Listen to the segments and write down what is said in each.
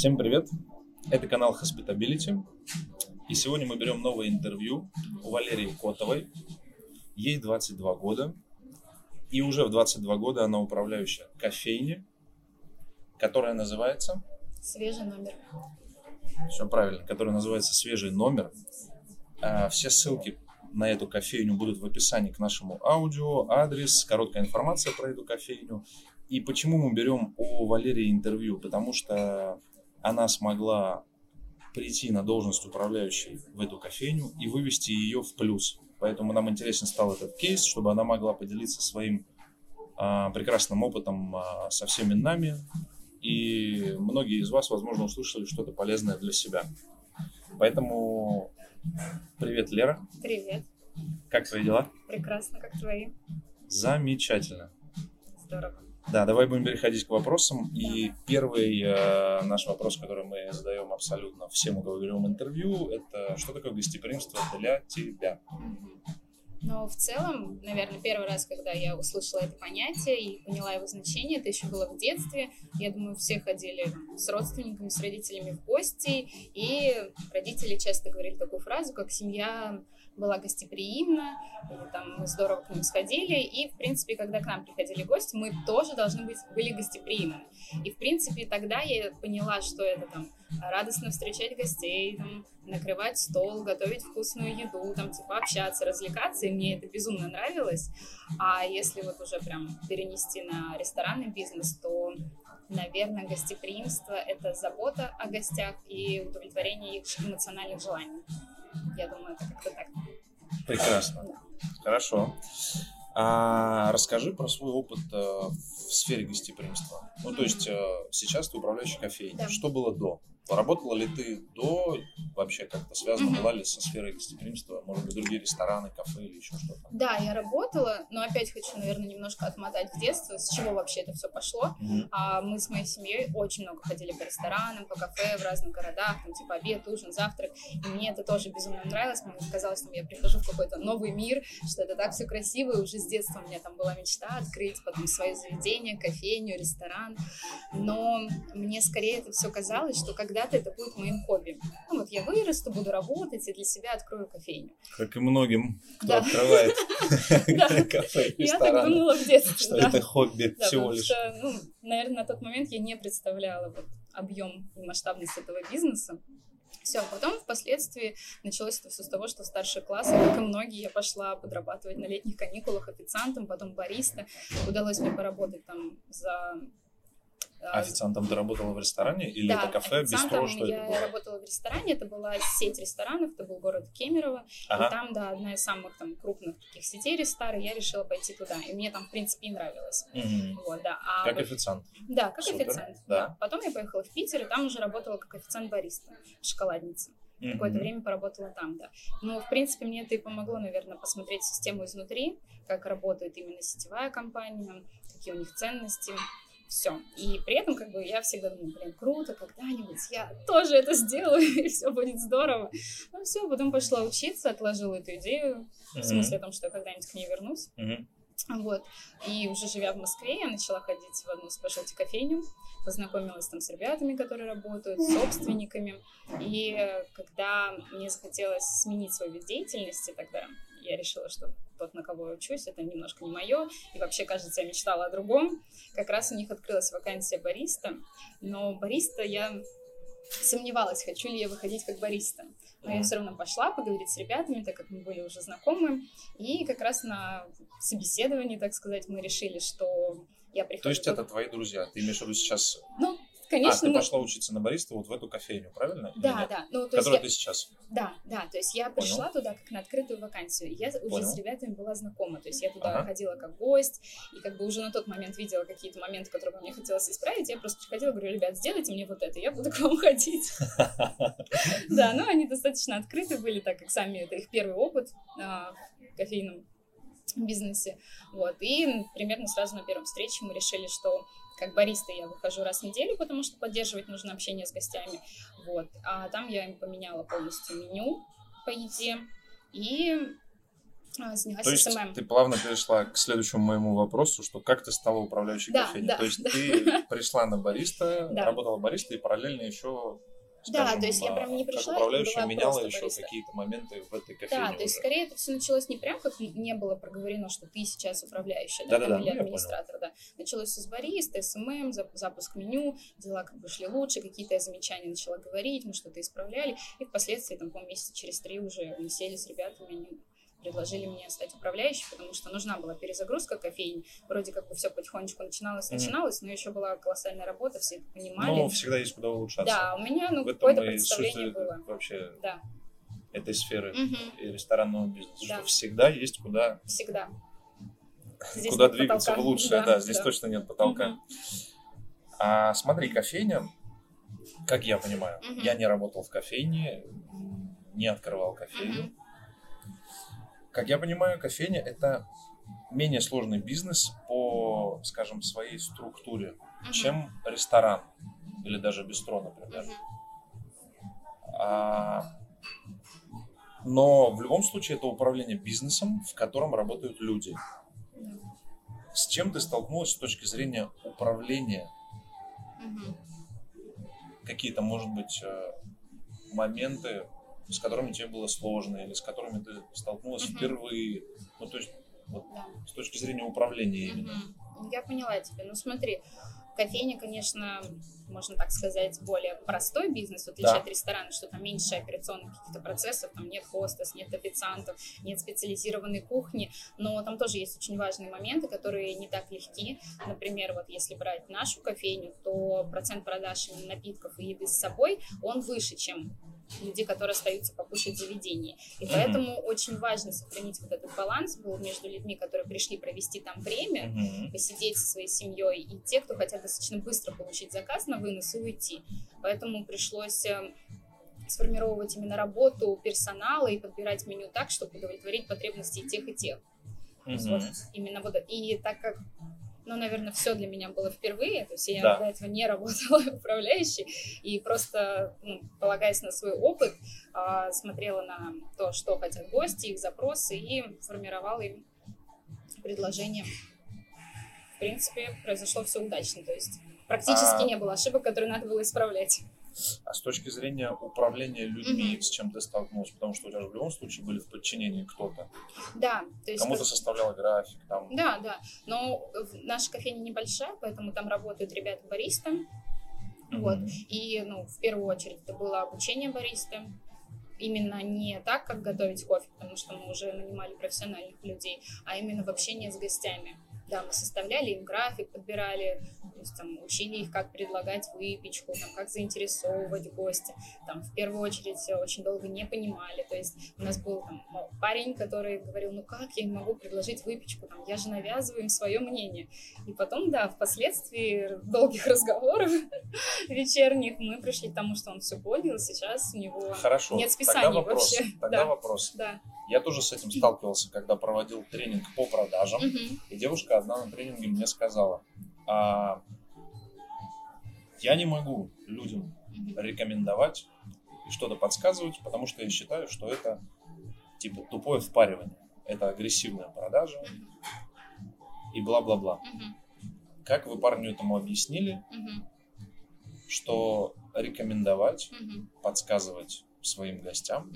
Всем привет! Это канал Hospitability. И сегодня мы берем новое интервью у Валерии Котовой. Ей 22 года. И уже в 22 года она управляющая кофейни, которая называется... Свежий номер. Все правильно, которая называется «Свежий номер». А, все ссылки на эту кофейню будут в описании к нашему аудио, адрес, короткая информация про эту кофейню. И почему мы берем у Валерии интервью? Потому что она смогла прийти на должность управляющей в эту кофейню и вывести ее в плюс. Поэтому нам интересен стал этот кейс, чтобы она могла поделиться своим а, прекрасным опытом а, со всеми нами. И многие из вас, возможно, услышали что-то полезное для себя. Поэтому привет, Лера. Привет. Как твои дела? Прекрасно, как твои? Замечательно. Здорово. Да, давай будем переходить к вопросам. И первый э, наш вопрос, который мы задаем абсолютно всем, у кого берем интервью, это что такое гостеприимство для тебя? Но в целом, наверное, первый раз, когда я услышала это понятие и поняла его значение, это еще было в детстве. Я думаю, все ходили с родственниками, с родителями в гости, и родители часто говорили такую фразу, как «семья была гостеприимна, там мы здорово к ним сходили, и, в принципе, когда к нам приходили гости, мы тоже должны быть, были гостеприимны. И, в принципе, тогда я поняла, что это там радостно встречать гостей, там, накрывать стол, готовить вкусную еду, там, типа, общаться, развлекаться, и мне это безумно нравилось. А если вот уже прям перенести на ресторанный бизнес, то наверное, гостеприимство — это забота о гостях и удовлетворение их эмоциональных желаний. Я думаю, это как-то так. Прекрасно. Хорошо. А расскажи про свой опыт э, в сфере гостеприимства. Ну, то есть э, сейчас ты управляющий кофейней. Да. Что было до? Работала ли ты до, вообще как-то связана была ли со сферой гостеприимства, может быть, другие рестораны, кафе или еще что-то? Да, я работала, но опять хочу, наверное, немножко отмотать в детство, с чего вообще это все пошло. Mm-hmm. А, мы с моей семьей очень много ходили по ресторанам, по кафе в разных городах, там типа обед, ужин, завтрак, и мне это тоже безумно нравилось, мне казалось, что я прихожу в какой-то новый мир, что это так все красиво, и уже с детства у меня там была мечта открыть потом свое заведение, кофейню, ресторан, но мне скорее это все казалось, что когда когда-то это будет моим хобби. Ну вот я вырасту, буду работать и для себя открою кофейню. Как и многим, кто открывает кафе Я так думала в детстве. Что это хобби всего лишь. Ну, наверное, на тот момент я не представляла объем и масштабность этого бизнеса. Все, потом впоследствии началось это все с того, что в старших классах, как и многие, я пошла подрабатывать на летних каникулах официантом, потом бариста. Удалось мне поработать там за Официантом ты работала в ресторане или да, это кафе, бистро, что я это было? работала в ресторане, это была сеть ресторанов, это был город Кемерово, ага. и там, да, одна из самых там крупных таких сетей ресторан, я решила пойти туда, и мне там, в принципе, и нравилось. Угу. Вот, да. А как вот, официант? Да, как Супер. официант, да. да. Потом я поехала в Питер, и там уже работала как официант-бариста, шоколадница. Mm-hmm. Какое-то время поработала там, да. Но, в принципе, мне это и помогло, наверное, посмотреть систему изнутри, как работает именно сетевая компания, какие у них ценности, все. И при этом, как бы, я всегда думаю, блин, круто, когда-нибудь я тоже это сделаю, и все будет здорово. Ну все, потом пошла учиться, отложила эту идею, mm-hmm. в смысле о том, что я когда-нибудь к ней вернусь. Mm-hmm. Вот. И уже живя в Москве, я начала ходить в одну спешлти кофейню, познакомилась там с ребятами, которые работают, с собственниками. И когда мне захотелось сменить свой вид деятельности тогда, я решила, что тот, на кого я учусь, это немножко не мое, и вообще, кажется, я мечтала о другом. Как раз у них открылась вакансия бариста, но бариста я сомневалась, хочу ли я выходить как бариста. Но я все равно пошла поговорить с ребятами, так как мы были уже знакомы. И как раз на собеседовании, так сказать, мы решили, что я прихожу... То есть это твои друзья? Ты имеешь в виду сейчас... Ну, конечно. А, ты пошла учиться на бариста вот в эту кофейню, правильно? Да, да. Ну, то Которую я... ты сейчас. Да, да. То есть я пришла Понял. туда как на открытую вакансию. Я Понял. уже с ребятами была знакома. То есть я туда ага. ходила как гость, и как бы уже на тот момент видела какие-то моменты, которые мне хотелось исправить. Я просто приходила, говорю, ребят, сделайте мне вот это, я буду к вам ходить. Да, но они достаточно открыты были, так как сами это их первый опыт а, в кофейном бизнесе. Вот. И примерно сразу на первом встрече мы решили, что как бариста я выхожу раз в неделю, потому что поддерживать нужно общение с гостями. Вот. А там я им поменяла полностью меню по еде. И а, занялась То есть СММ. ты плавно перешла к следующему моему вопросу, что как ты стала управляющей Да, кофейней? да, То есть да. ты пришла на бариста, Да. работала бариста и параллельно еще Да, скажем, то есть я прям не пришла, как управляющая меняла еще какие-то моменты в этой кофейне Да, то есть уже. скорее это все началось не прям как не было проговорено, что ты сейчас управляющая, да, Да-да-да, там, или ну, администратор, да. Началось с бариста, СММ, зап- запуск меню, дела как бы шли лучше, какие-то я замечания начала говорить, мы что-то исправляли, и впоследствии, там, по месяца через три уже мы сели с ребятами, они предложили мне стать управляющей, потому что нужна была перезагрузка кофейни. Вроде как бы все потихонечку начиналось, начиналось, но еще была колоссальная работа, все это понимали. Ну, всегда есть куда улучшаться. да, у меня ну, какое-то представление было. вообще Да. этой сферы Мгм. и ресторанного бизнеса, Да. что всегда есть куда, Всегда. Здесь куда двигаться потолка. в лучшее. Да, здесь да. точно нет потолка. Мгм. А смотри, кофейня, как я понимаю, Мгм. я не работал в кофейне, не открывал кофейню. Мгм. Как я понимаю, кофейня это менее сложный бизнес по, скажем, своей структуре, Мгм. чем ресторан или даже бистро, например. Мгм. А, но в любом случае это управление бизнесом, в котором работают люди. С чем ты столкнулась с точки зрения управления? Мгм. Какие-то, может быть, э, моменты, с которыми тебе было сложно или с которыми ты столкнулась Мгм. впервые? Ну, то есть, вот Да. с точки зрения управления именно. Мгм. Я поняла тебя. Ну смотри, кофейня, конечно, можно так сказать, более простой бизнес, в отличие Да. от ресторана, что там меньше операционных каких-то процессов, там нет хостес, нет официантов, нет специализированной кухни, но там тоже есть очень важные моменты, которые не так легки. Например, вот если брать нашу кофейню, то процент продаж напитков и еды с собой, он выше, чем люди, которые остаются покушать в заведении. И Мгм. поэтому очень важно сохранить вот этот баланс был между людьми, которые пришли провести там время, Мгм. посидеть со своей семьей, и те, кто хотят достаточно быстро получить заказ на вынос и уйти. Поэтому пришлось э, сформировать именно работу персонала и подбирать меню так, чтобы удовлетворить потребности и тех, и тех. Вот именно вот, и так как ну, наверное, все для меня было впервые, то есть я Да. до этого не работала управляющей, и просто, ну, полагаясь на свой опыт, а, смотрела на то, что хотят гости, их запросы, и формировала им предложение. В принципе, произошло все удачно, то есть практически А- не было ошибок, которые надо было исправлять. А с точки зрения управления людьми, Мгм. с чем ты столкнулась? Потому что у тебя же в любом случае были в подчинении кто-то. Да, то есть... Кому-то как- составлял график, там. Да, да. Но наша кофейня небольшая, поэтому там работают ребята бариста. Вот. Мгм. И, ну, в первую очередь, это было обучение бариста. Именно не так, как готовить кофе, потому что мы уже нанимали профессиональных людей, а именно в общении с гостями. Да, мы составляли им график, подбирали, то есть, там, учили их, как предлагать выпечку, там, как заинтересовывать гостя. Там, в первую очередь, э, очень долго не понимали. То есть у нас был там, парень, который говорил, ну как я им могу предложить выпечку, там, я же навязываю им свое мнение. И потом, да, впоследствии долгих разговоров вечерних мы пришли к тому, что он все понял, сейчас у него... Хорошо. Нет Тогда списаний вопрос. вообще. Тогда Да. вопрос. Да. Я тоже с этим сталкивался, когда проводил тренинг по продажам. Мгм. И девушка одна на тренинге мне сказала, «А, я не могу людям рекомендовать и что-то подсказывать, потому что я считаю, что это типа тупое впаривание. Это агрессивная продажа и бла-бла-бла. Мгм. Как вы парню этому объяснили, Мгм. что рекомендовать, Мгм. подсказывать своим гостям.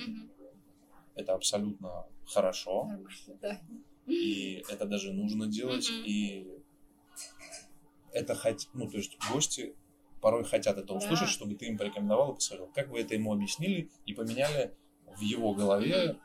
Это абсолютно хорошо, Нормально, да. и это даже нужно делать, и это хоть, ну то есть гости порой хотят это Да. услышать, чтобы ты им порекомендовал и посоветовал. Как вы это ему объяснили и поменяли в его голове?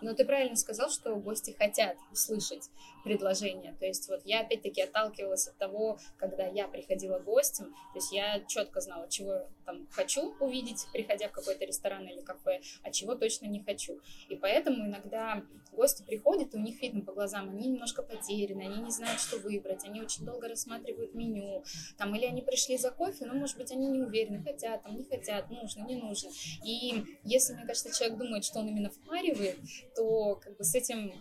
Но ты правильно сказал, что гости хотят услышать предложение. То есть вот я опять-таки отталкивалась от того, когда я приходила гостем, то есть я четко знала, чего там хочу увидеть, приходя в какой-то ресторан или кафе, а чего точно не хочу. И поэтому иногда гости приходят, и у них видно по глазам, они немножко потеряны, они не знают, что выбрать, они очень долго рассматривают меню, там, или они пришли за кофе, но, может быть, они не уверены, хотят, там, не хотят, нужно, не нужно. И если, мне кажется, человек думает, что он именно впаривает, то как бы с этим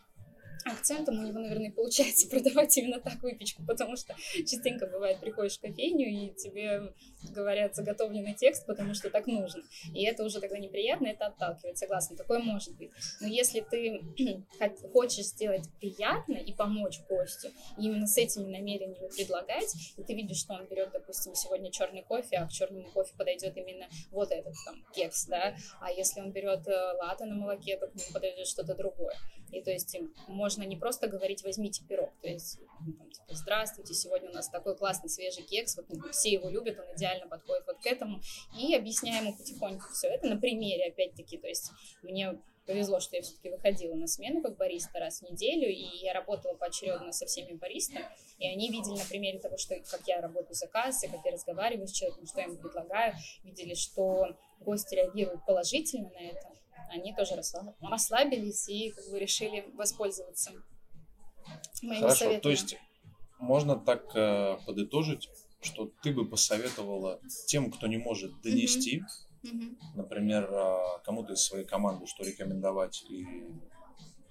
акцентом у него, наверное, получается продавать именно так выпечку, потому что частенько бывает, приходишь в кофейню, и тебе говорят заготовленный текст, потому что так нужно. И это уже тогда неприятно, это отталкивает, согласна, такое может быть. Но если ты хочешь сделать приятно и помочь гостю, и именно с этими намерениями предлагать, и ты видишь, что он берет, допустим, сегодня черный кофе, а к черному кофе подойдет именно вот этот там кекс, да, а если он берет э, латте на молоке, то к нему подойдет что-то другое. И то есть можно не просто говорить «возьмите пирог», то есть ну, там, типа, «здравствуйте, сегодня у нас такой классный свежий кекс, вот все его любят, он идеально подходит вот к этому», и объясняем ему потихоньку все это на примере, опять-таки, то есть мне повезло, что я все-таки выходила на смену как бариста раз в неделю, и я работала поочередно со всеми баристами, и они видели на примере того, что, как я работаю за кассой, как я разговариваю с человеком, что я ему предлагаю, видели, что гости реагируют положительно на это, они тоже расслабились и как бы решили воспользоваться моими Хорошо, советами. то есть можно так э, подытожить, что ты бы посоветовала тем, кто не может донести, mm-hmm. например, э, кому-то из своей команды, что рекомендовать, и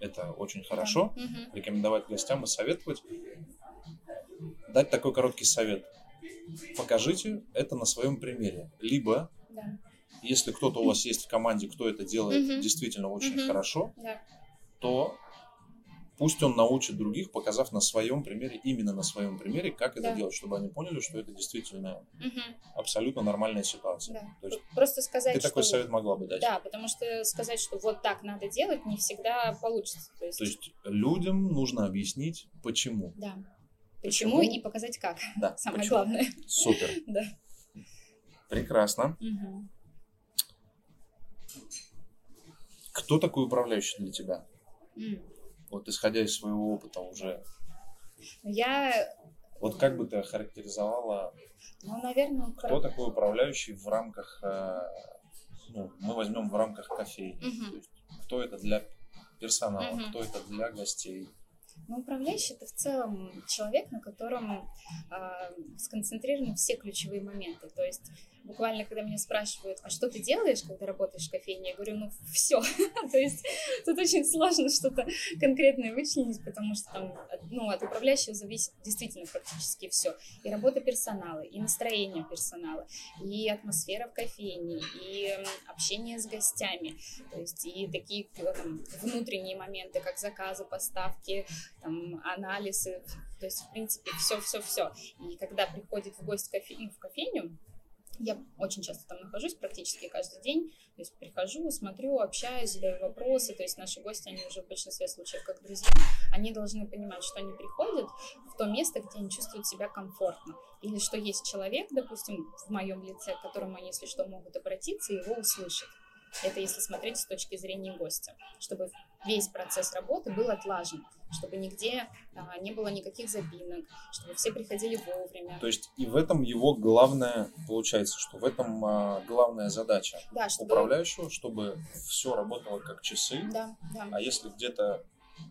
это очень хорошо, mm-hmm. рекомендовать гостям и советовать, дать такой короткий совет. Покажите это на своем примере. Либо да если кто-то у вас есть в команде, кто это делает угу. действительно очень угу. хорошо, да. то пусть он научит других, показав на своем примере, именно на своем примере, как да. это делать, чтобы они поняли, что это действительно угу. абсолютно нормальная ситуация. Да. То есть Просто сказать, ты что... такой совет могла бы дать. Да, потому что сказать, что вот так надо делать, не всегда получится. То есть, То есть людям нужно объяснить, почему. Да. Почему, почему и показать как. Да. Самое почему. главное. Супер. да. Прекрасно. Угу. Кто такой управляющий для тебя? Mm. Вот исходя из своего опыта уже. Я... Вот как бы ты охарактеризовала, ну, наверное, кто такой управляющий в рамках, э, ну, мы возьмем в рамках кофейни. Mm-hmm. кто это для персонала, mm-hmm. кто это для гостей. Ну, управляющий это в целом человек, на котором э, сконцентрированы все ключевые моменты. То есть буквально, когда меня спрашивают, а что ты делаешь, когда работаешь в кофейне, я говорю, ну, все. То есть тут очень сложно что-то конкретное вычленить, потому что там, ну, от управляющего зависит действительно практически все. И работа персонала, и настроение персонала, и атмосфера в кофейне, и общение с гостями. То есть и такие там, внутренние моменты, как заказы, поставки, там, анализы, то есть, в принципе, все-все-все. И когда приходит в гость в кофейню, в кофейню я очень часто там нахожусь, практически каждый день. То есть прихожу, смотрю, общаюсь, задаю вопросы. То есть наши гости, они уже в большинстве случаев как друзья. Они должны понимать, что они приходят в то место, где они чувствуют себя комфортно. Или что есть человек, допустим, в моем лице, к которому они, если что, могут обратиться и его услышать. Это если смотреть с точки зрения гостя, чтобы весь процесс работы был отлажен, чтобы нигде а, не было никаких запинок, чтобы все приходили вовремя. То есть и в этом его главное, получается, что в этом а, главная задача да, чтобы... управляющего, чтобы все работало как часы, да, да. а если где-то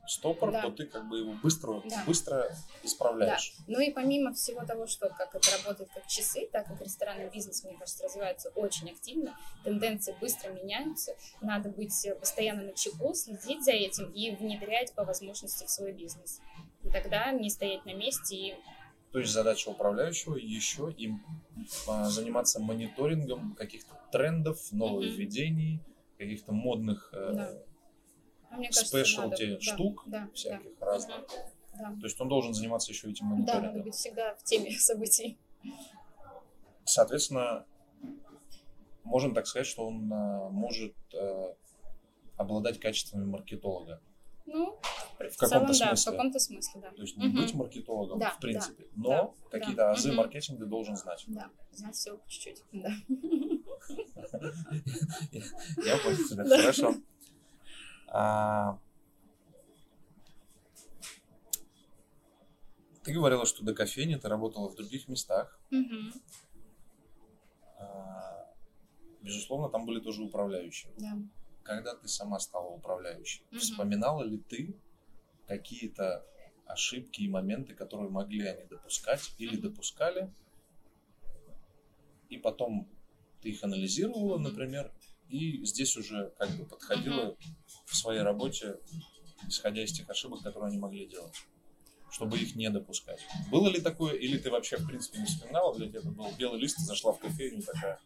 стопор, да. то ты как бы его быстро, да. быстро исправляешь. Да. Ну и помимо всего того, что как это работает как часы, так как ресторанный бизнес, мне кажется, развивается очень активно, тенденции быстро меняются, надо быть постоянно на чеку, следить за этим и внедрять по возможности в свой бизнес. И тогда не стоять на месте и то есть задача управляющего еще им а, заниматься мониторингом каких-то трендов, нововведений, mm-hmm. каких-то модных э, да спешлти штук да, всяких да. разных. Да. То есть он должен заниматься еще этим мониторингом. Да, надо быть всегда в теме событий. Соответственно, можем так сказать, что он а, может а, обладать качествами маркетолога. Ну, в, в каком-то смысле. Да, в каком-то смысле, да. То есть не угу. быть маркетологом, да, в принципе, да, но да, какие-то да. азы угу. маркетинга должен знать. Да, знать все чуть-чуть, да. Я понял тебя, хорошо. А... Ты говорила, что до кофейни ты работала в других местах. Угу. Безусловно, там были тоже управляющие. Да. Когда ты сама стала управляющей, угу. вспоминала ли ты какие-то ошибки и моменты, которые могли они допускать или угу. допускали, и потом ты их анализировала, например, и здесь уже как бы подходила uh-huh. в своей работе исходя из тех ошибок, которые они могли делать чтобы их не допускать. Было ли такое, или ты вообще, в принципе, не вспоминала, для тебя это был белый лист, зашла в кофейню такая?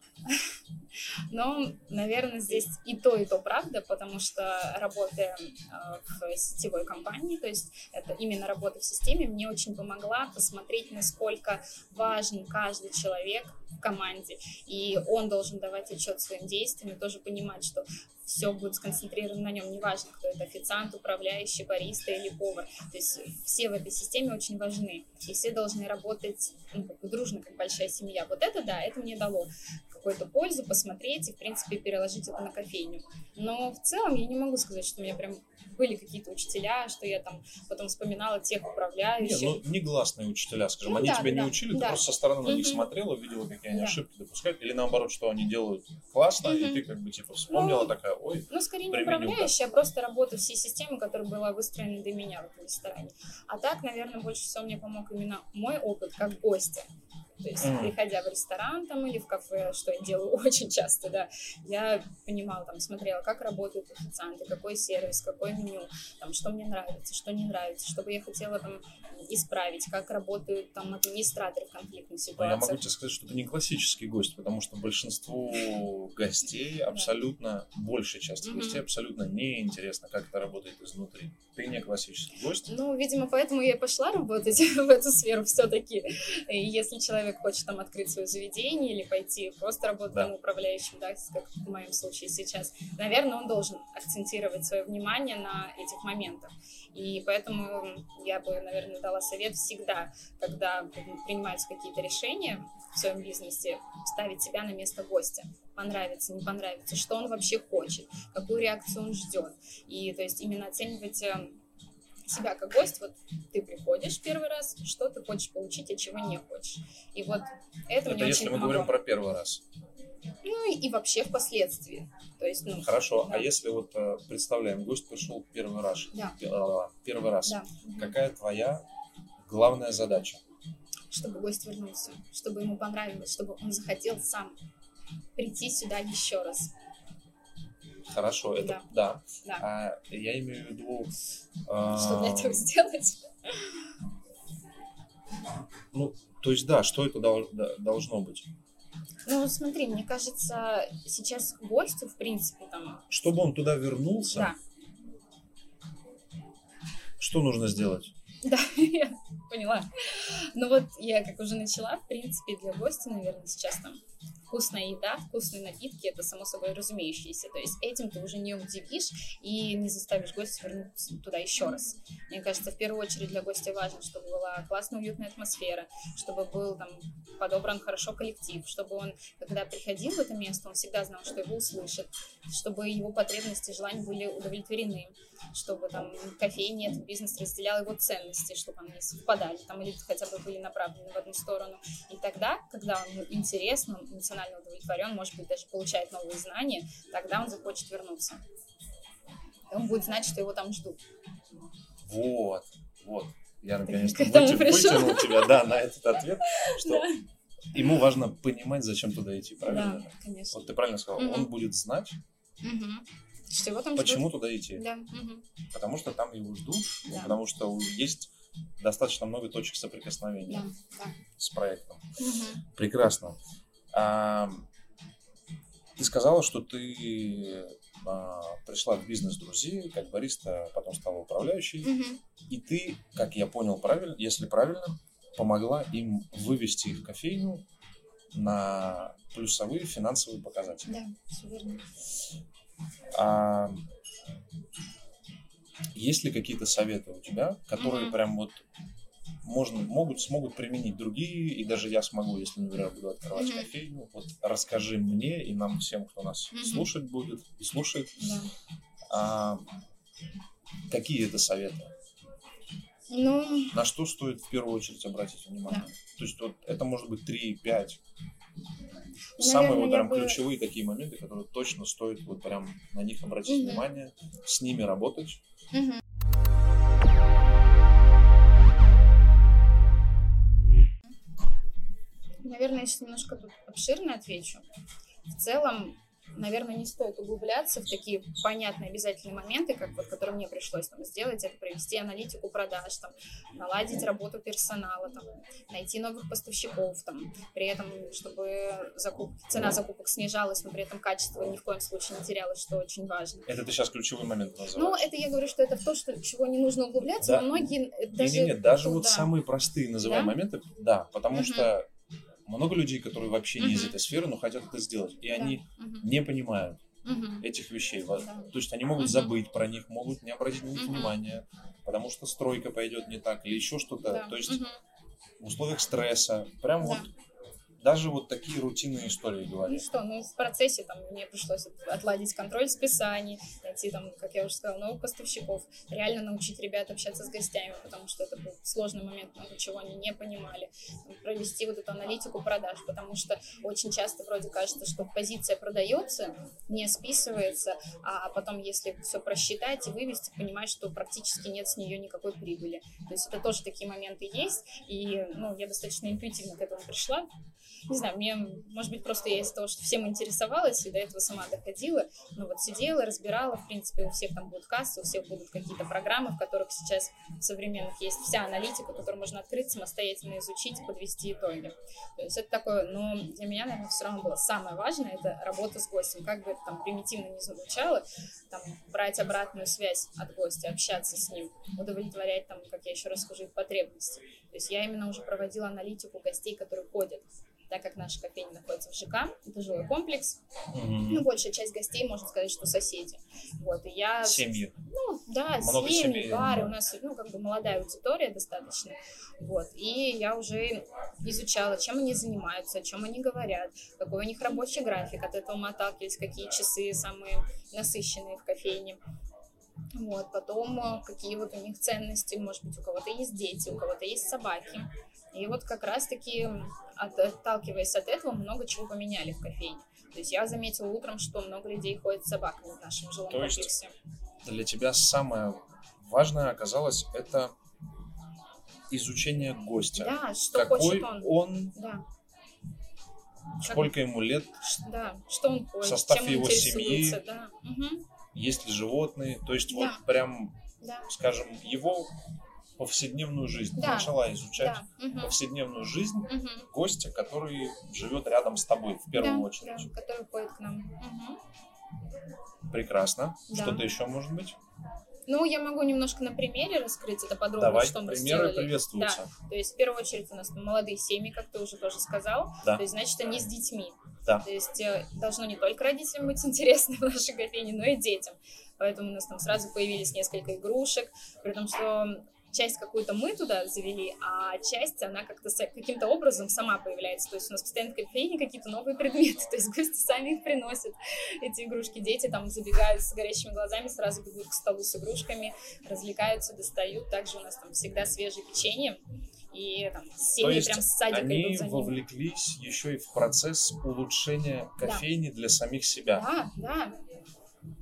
Ну, наверное, здесь и то, и то правда, потому что работая э, в сетевой компании, то есть это именно работа в системе, мне очень помогла посмотреть, насколько важен каждый человек в команде, и он должен давать отчет своим действиям и тоже понимать, что все будет сконцентрировано на нем, неважно, кто это официант, управляющий, бариста или повар. То есть все в этой системе очень важны, и все должны работать ну, дружно, как большая семья. Вот это да, это мне дало какую-то пользу, посмотреть и, в принципе, переложить это на кофейню. Но в целом я не могу сказать, что у меня прям были какие-то учителя, что я там потом вспоминала тех управляющих. Нет, ну, негласные учителя, скажем, ну, они да, тебя да, не учили, да. ты просто со стороны на них смотрела, видела, какие они ошибки допускают, или наоборот, что они делают классно, и ты как бы типа вспомнила ну, такая, ой, Ну, скорее не управляющая, а просто работа всей системы, которая была выстроена для меня в этом ресторане. А так, наверное, больше всего мне помог именно мой опыт как гостя. То есть, mm. приходя в ресторан там или в кафе, что я делаю очень часто, да, я понимала, там, смотрела, как работают официанты, какой сервис, какое меню, там, что мне нравится, что не нравится, что бы я хотела там исправить, как работают там администраторы в конфликтных ситуациях. Я могу тебе сказать, что ты не классический гость, потому что большинству гостей, абсолютно, большая часть гостей абсолютно неинтересно, как это работает изнутри. Ты не классический гость. Ну, видимо, поэтому я и пошла работать в эту сферу все-таки. Если человек человек хочет там открыть свое заведение или пойти просто работать да. там управляющим, да, как в моем случае сейчас, наверное, он должен акцентировать свое внимание на этих моментах. И поэтому я бы, наверное, дала совет всегда, когда принимаются какие-то решения в своем бизнесе, ставить себя на место гостя понравится, не понравится, что он вообще хочет, какую реакцию он ждет. И то есть именно оценивать эм, себя как гость, вот ты приходишь первый раз, что ты хочешь получить, а чего не хочешь. И вот это, это мне если очень мы помогло. говорим про первый раз. Ну и, и вообще впоследствии. То есть, ну, Хорошо, а да. а если вот э, представляем, гость пришел первый раз, да. Э, первый раз, да. какая твоя главная задача? Чтобы гость вернулся, чтобы ему понравилось, чтобы он захотел сам прийти сюда еще раз. Хорошо, это да. да. да. А, я имею в виду. А... Что для этого сделать? Ну, то есть, да, что это дол- должно быть? Ну, смотри, мне кажется, сейчас гостю, в принципе, там... Чтобы он туда вернулся? Да. Что нужно сделать? Да, я поняла. Ну вот я как уже начала, в принципе, для гостя, наверное, сейчас там вкусная еда, вкусные напитки, это само собой разумеющееся. То есть этим ты уже не удивишь и не заставишь гостя вернуться туда еще раз. Мне кажется, в первую очередь для гостя важно, чтобы была классная, уютная атмосфера, чтобы был там подобран хорошо коллектив, чтобы он, когда приходил в это место, он всегда знал, что его услышат, чтобы его потребности и желания были удовлетворены, чтобы там кофейня, этот бизнес разделял его ценности, чтобы они совпадали там или хотя бы были направлены в одну сторону. И тогда, когда он интересно, эмоционально удовлетворен, может быть, даже получает новые знания, тогда он захочет вернуться. Он будет знать, что его там ждут. Вот, вот. Я наконец-то вытя- вытянул тебя да, на этот ответ, что да. ему важно понимать, зачем туда идти, правильно? Да, конечно. Вот ты правильно сказал, угу. он будет знать, угу. что его там почему ждут. туда идти. Да. Угу. Потому что там его ждут, да. потому что есть достаточно много точек соприкосновения да, да. с проектом. Угу. Прекрасно. А, ты сказала, что ты а, пришла в бизнес друзей, как бариста, потом стала управляющей. Угу. И ты, как я понял правильно, если правильно, помогла им вывести их кофейню на плюсовые финансовые показатели. Да, все верно. А, есть ли какие-то советы у тебя, которые mm прям вот можно, могут, смогут применить другие, и даже я смогу, если, например, буду открывать mm-hmm. кофейню. Вот расскажи мне и нам всем, кто нас mm-hmm. слушать будет и слушает, да. а, какие это советы? Ну... На что стоит в первую очередь обратить внимание? Да. То есть вот это может быть 3-5 ну, Самые вот прям бы... ключевые такие моменты, которые точно стоит вот прям на них обратить угу. внимание, с ними работать. Угу. Наверное, сейчас немножко тут обширно отвечу. В целом, наверное, не стоит углубляться в такие понятные обязательные моменты, как вот, которые мне пришлось там сделать, это провести аналитику продаж, там, наладить работу персонала, там, найти новых поставщиков, там, при этом, чтобы закуп... цена закупок снижалась, но при этом качество ни в коем случае не терялось, что очень важно. Это ты сейчас ключевой момент называешь. Ну, это я говорю, что это то, что, чего не нужно углубляться, да. но многие даже... Не, не, не, даже вот да. самые простые называем да? моменты, да, потому угу. что много людей, которые вообще не из этой сферы, но хотят это сделать. И они не понимают этих вещей. То есть они могут забыть про них, могут не обратить на них внимания, потому что стройка пойдет не так или еще что-то. То есть в условиях стресса, прям вот даже вот такие рутинные истории говорят. Ну что, ну в процессе там мне пришлось отладить контроль списаний, найти там, как я уже сказала, новых поставщиков, реально научить ребят общаться с гостями, потому что это был сложный момент, много чего они не понимали, провести вот эту аналитику продаж, потому что очень часто вроде кажется, что позиция продается, не списывается, а потом, если все просчитать и вывести, понимаешь, что практически нет с нее никакой прибыли. То есть это тоже такие моменты есть, и ну, я достаточно интуитивно к этому пришла, не знаю, мне, может быть, просто я из-за того, что всем интересовалась и до этого сама доходила, но вот сидела, разбирала, в принципе, у всех там будут кассы, у всех будут какие-то программы, в которых сейчас современных есть вся аналитика, которую можно открыть, самостоятельно изучить, подвести итоги. То есть это такое, но для меня, наверное, все равно было самое важное, это работа с гостем, как бы это там примитивно не звучало, там, брать обратную связь от гостя, общаться с ним, удовлетворять там, как я еще раз скажу, их потребности. То есть я именно уже проводила аналитику гостей, которые ходят так как наша кофейня находится в ЖК, это жилой комплекс, mm-hmm. ну, большая часть гостей, можно сказать, что соседи. Вот, и я... Семьи. Ну, да, Много семьи, семей, пары, да. у нас, ну, как бы молодая аудитория достаточно, вот, и я уже изучала, чем они занимаются, о чем они говорят, какой у них рабочий график, от этого мы отталкивались, какие часы самые насыщенные в кофейне. Вот, потом э, какие вот у них ценности, может быть, у кого-то есть дети, у кого-то есть собаки. И вот как раз-таки, отталкиваясь от этого, много чего поменяли в кофейне. То есть я заметила утром, что много людей ходят с собаками в нашем жилом То комплексе. Есть для тебя самое важное оказалось это изучение гостя. Да, что Какой хочет он. он да. Сколько ему лет? Да, что он хочет, состав чем его семьи, да. угу. есть ли животные, то есть да. вот прям, да. скажем, его повседневную жизнь. Да. начала изучать да. угу. повседневную жизнь угу. гостя, который живет рядом с тобой в первую да, очередь. Да, который ходит к нам. Угу. Прекрасно. Да. Что-то еще может быть? Ну, я могу немножко на примере раскрыть это подробно, Давай, что мы примеры сделали. приветствуются. Да, то есть в первую очередь у нас молодые семьи, как ты уже тоже сказал. Да. То есть, значит, они с детьми. Да. То есть э, должно не только родителям быть интересно в нашей кофейне, но и детям. Поэтому у нас там сразу появились несколько игрушек, при том, что часть какую-то мы туда завели, а часть, она как-то каким-то образом сама появляется. То есть у нас постоянно в кофейне какие-то новые предметы, то есть гости сами их приносят, эти игрушки. Дети там забегают с горящими глазами, сразу бегут к столу с игрушками, развлекаются, достают. Также у нас там всегда свежее печенье, и там семьи прям с садика они идут за ним. вовлеклись еще и в процесс улучшения кофейни да. для самих себя. Да, да.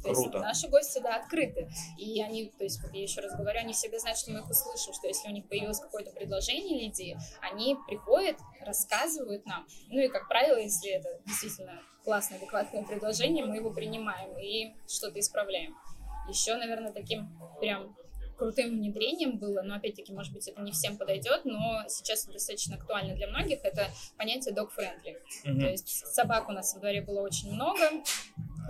То Круто. есть наши гости, да, открыты. И они, то есть, вот я еще раз говорю, они всегда знают, что мы их услышим, что если у них появилось какое-то предложение или идея, они приходят, рассказывают нам. Ну и, как правило, если это действительно классное, адекватное предложение, мы его принимаем и что-то исправляем. Еще, наверное, таким прям крутым внедрением было, но опять-таки, может быть, это не всем подойдет, но сейчас это достаточно актуально для многих, это понятие dog-friendly. Mm-hmm. То есть собак у нас во дворе было очень много,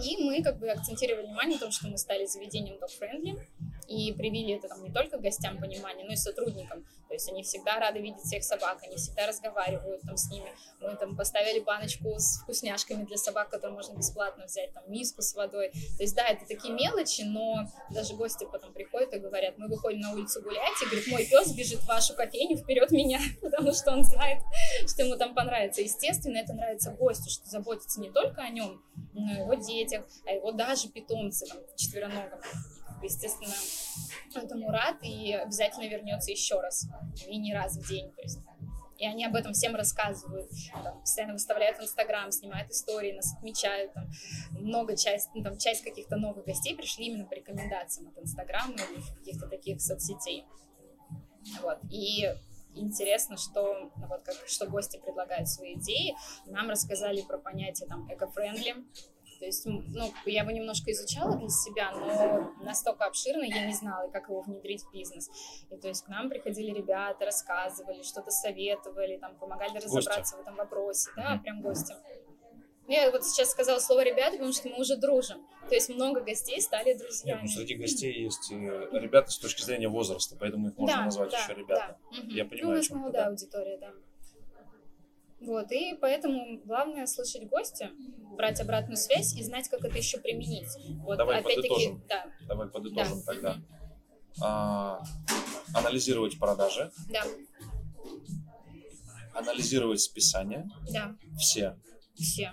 и мы как бы акцентировали внимание на том, что мы стали заведением dog-friendly, и привили это там не только гостям понимание, но и сотрудникам. То есть они всегда рады видеть всех собак, они всегда разговаривают там с ними. Мы там поставили баночку с вкусняшками для собак, которые можно бесплатно взять, там миску с водой. То есть да, это такие мелочи, но даже гости потом приходят и говорят, мы выходим на улицу гулять, и говорит, мой пес бежит в вашу кофейню вперед меня, потому что он знает, что ему там понравится. Естественно, это нравится гостю, что заботится не только о нем, но и его детях, а его даже питомце, там, четвероногом естественно, этому рад и обязательно вернется еще раз, и не раз в день, то есть. И они об этом всем рассказывают, там, постоянно выставляют в Инстаграм, снимают истории, нас отмечают. Там, много часть, ну, там, часть каких-то новых гостей пришли именно по рекомендациям от Инстаграма или каких-то таких соцсетей. Вот. И интересно, что, ну, вот как, что гости предлагают свои идеи. Нам рассказали про понятие там эко-френдли, то есть, ну, я его немножко изучала для себя, но настолько обширно я не знала, как его внедрить в бизнес. И то есть к нам приходили ребята, рассказывали, что-то советовали, там, помогали разобраться гости. в этом вопросе. Да, прям гости. Я вот сейчас сказала слово «ребята», потому что мы уже дружим. То есть много гостей стали друзьями. Нет, ну среди гостей есть э, ребята с точки зрения возраста, поэтому их можно да, назвать да, еще ребята. Да. Я понимаю, ну, у нас молодая да. аудитория, да. Вот, и поэтому главное слышать гостя, брать обратную связь и знать, как это еще применить. Вот, Давай опять-таки, да. Давай подытожим да. тогда. А, анализировать продажи. Да. Анализировать списания. Да. Все. Все.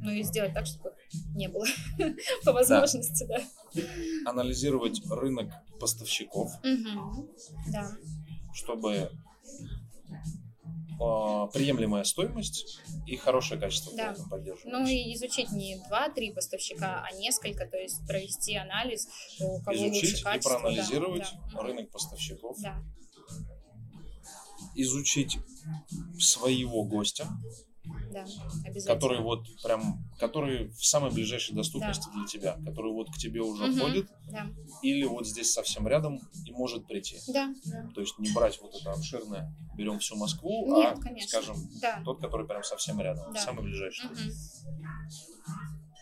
Ну и сделать так, чтобы не было по возможности, да. да. Анализировать рынок поставщиков. Угу. Да. Чтобы приемлемая стоимость и хорошее качество да. поддерживать. Ну и изучить не два-три поставщика, а несколько, то есть провести анализ, у кого изучить лучше качество. и проанализировать да, рынок поставщиков. Да. Изучить своего гостя, да, который вот прям, который в самой ближайшей доступности да. для тебя, который вот к тебе уже угу, ходит, да. или вот здесь совсем рядом и может прийти. Да, да. То есть не брать вот это обширное, берем всю Москву, Нет, а, конечно. скажем, да. тот, который прям совсем рядом, да. самый ближайший. Угу.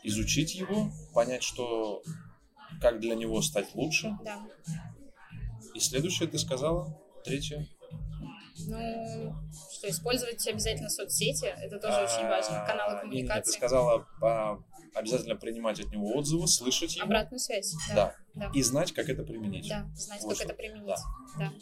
Изучить его, понять, что как для него стать лучше. Да. И следующее ты сказала, третье. Ну, что использовать обязательно соцсети, это тоже а, очень важно, каналы коммуникации. Нет, ты сказала а, обязательно принимать от него отзывы, слышать его. Обратную связь, да. да. да. И знать, как это применить. Да, знать, вот как это применить. Да. да.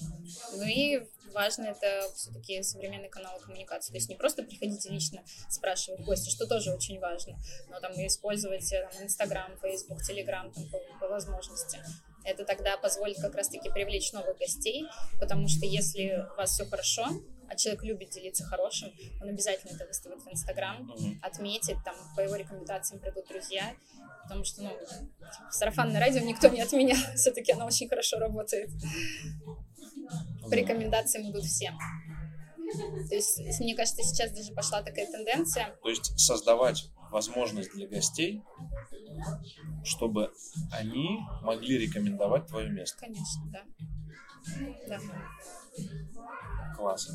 Ну и важно это все-таки современный канал коммуникации. То есть не просто приходите лично спрашивать гостя, что тоже очень важно, но там использовать э, Инстаграм, Фейсбук, Телеграм по, по возможности. Это тогда позволит как раз-таки привлечь новых гостей, потому что если у вас все хорошо, а человек любит делиться хорошим, он обязательно это выставит в Инстаграм, mm-hmm. отметит, там по его рекомендациям придут друзья, потому что, ну, типа, сарафанное радио никто не отменял, все-таки оно очень хорошо работает. По рекомендациям идут все. То есть, мне кажется, сейчас даже пошла такая тенденция. То есть создавать возможность для гостей, чтобы они могли рекомендовать твое место. Конечно, да. да. Класс.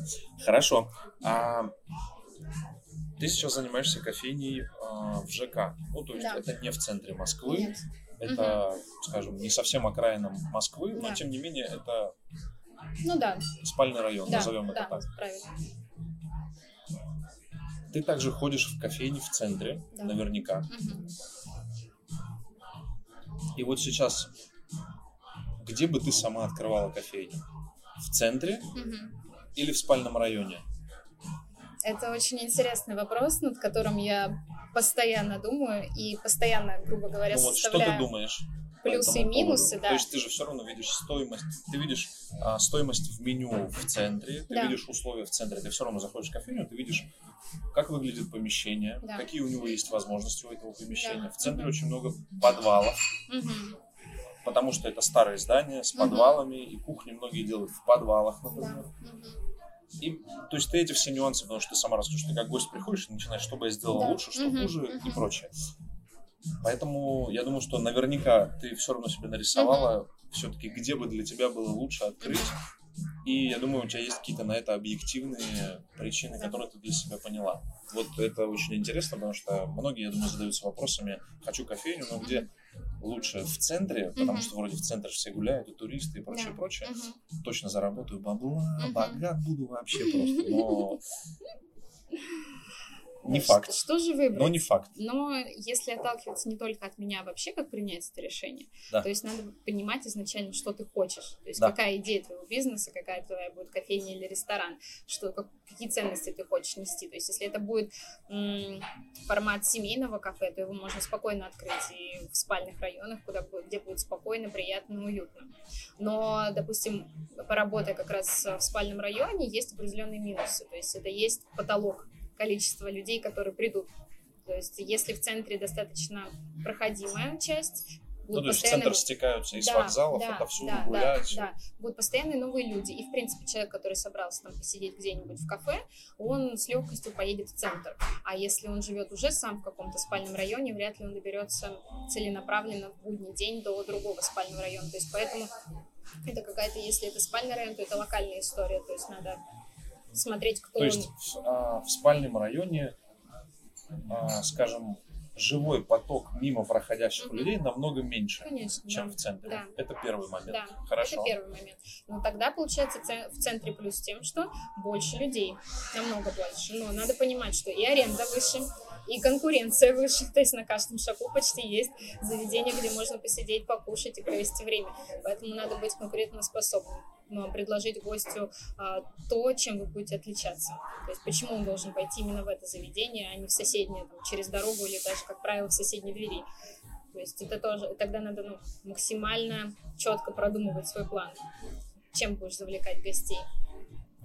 Хорошо. А ты сейчас занимаешься кофейней а, в ЖК. Ну, то есть да. это не в центре Москвы. Нет. Это, угу. скажем, не совсем окраином Москвы, да. но тем не менее это ну, да. спальный район, да, назовем да, это так. Правильно. Ты также ходишь в кофейни в центре, да. наверняка. Угу. И вот сейчас, где бы ты сама открывала кофейню? В центре угу. или в спальном районе? Это очень интересный вопрос, над которым я постоянно думаю и постоянно, грубо говоря, ну, вот составляю... Что ты думаешь? Плюсы и минусы, поводу. да. То есть ты же все равно видишь стоимость, ты видишь а, стоимость в меню в центре, ты да. видишь условия в центре, ты все равно заходишь в кофейню, ты видишь, как выглядит помещение, да. какие у него есть возможности у этого помещения. Да. В центре угу. очень много подвалов. Угу потому что это старое здание с подвалами, uh-huh. и кухни многие делают в подвалах, например. Да. И, то есть ты эти все нюансы, потому что ты сама расскажешь, ты как гость приходишь и начинаешь, что бы я сделал да. лучше, что uh-huh. хуже uh-huh. и прочее. Поэтому я думаю, что наверняка ты все равно себе нарисовала uh-huh. все-таки, где бы для тебя было лучше открыть. И я думаю, у тебя есть какие-то на это объективные причины, которые ты для себя поняла. Вот это очень интересно, потому что многие, я думаю, задаются вопросами, хочу кофейню, но где лучше в центре, потому что вроде в центре все гуляют, и туристы, и прочее, прочее. Точно заработаю бабла, богат буду вообще просто. Но не факт. Что же выбрать? Но не факт. Но если отталкиваться не только от меня, а вообще как принять это решение, да. то есть надо понимать изначально, что ты хочешь. То есть да. какая идея твоего бизнеса, какая твоя будет кофейня или ресторан, что, как, какие ценности ты хочешь нести. То есть если это будет м- формат семейного кафе, то его можно спокойно открыть и в спальных районах, куда, где будет спокойно, приятно, уютно. Но, допустим, поработая как раз в спальном районе, есть определенные минусы. То есть это есть потолок количество людей, которые придут. То есть, если в центре достаточно проходимая часть, Будут ну, то есть в центр стекаются из да, вокзалов, да, отовсюду да, гулять. Да, да, будут постоянные новые люди. И, в принципе, человек, который собрался там посидеть где-нибудь в кафе, он с легкостью поедет в центр. А если он живет уже сам в каком-то спальном районе, вряд ли он доберется целенаправленно в будний день до другого спального района. То есть поэтому это какая-то, если это спальный район, то это локальная история. То есть надо смотреть, кто То есть в, а, в спальном районе, а, скажем, живой поток мимо проходящих угу. людей намного меньше, Конечно, чем да. в центре. Да. Это первый момент. Да, Хорошо. это первый момент. Но тогда получается в центре плюс тем, что больше людей, намного больше. Но надо понимать, что и аренда выше, и конкуренция выше, то есть на каждом шагу почти есть заведение, где можно посидеть, покушать и провести время. Поэтому надо быть конкурентоспособным предложить гостю а, то, чем вы будете отличаться. То есть почему он должен пойти именно в это заведение, а не в соседнее, там, через дорогу или даже, как правило, в соседней двери. То есть это тоже, тогда надо ну, максимально четко продумывать свой план, чем будешь завлекать гостей.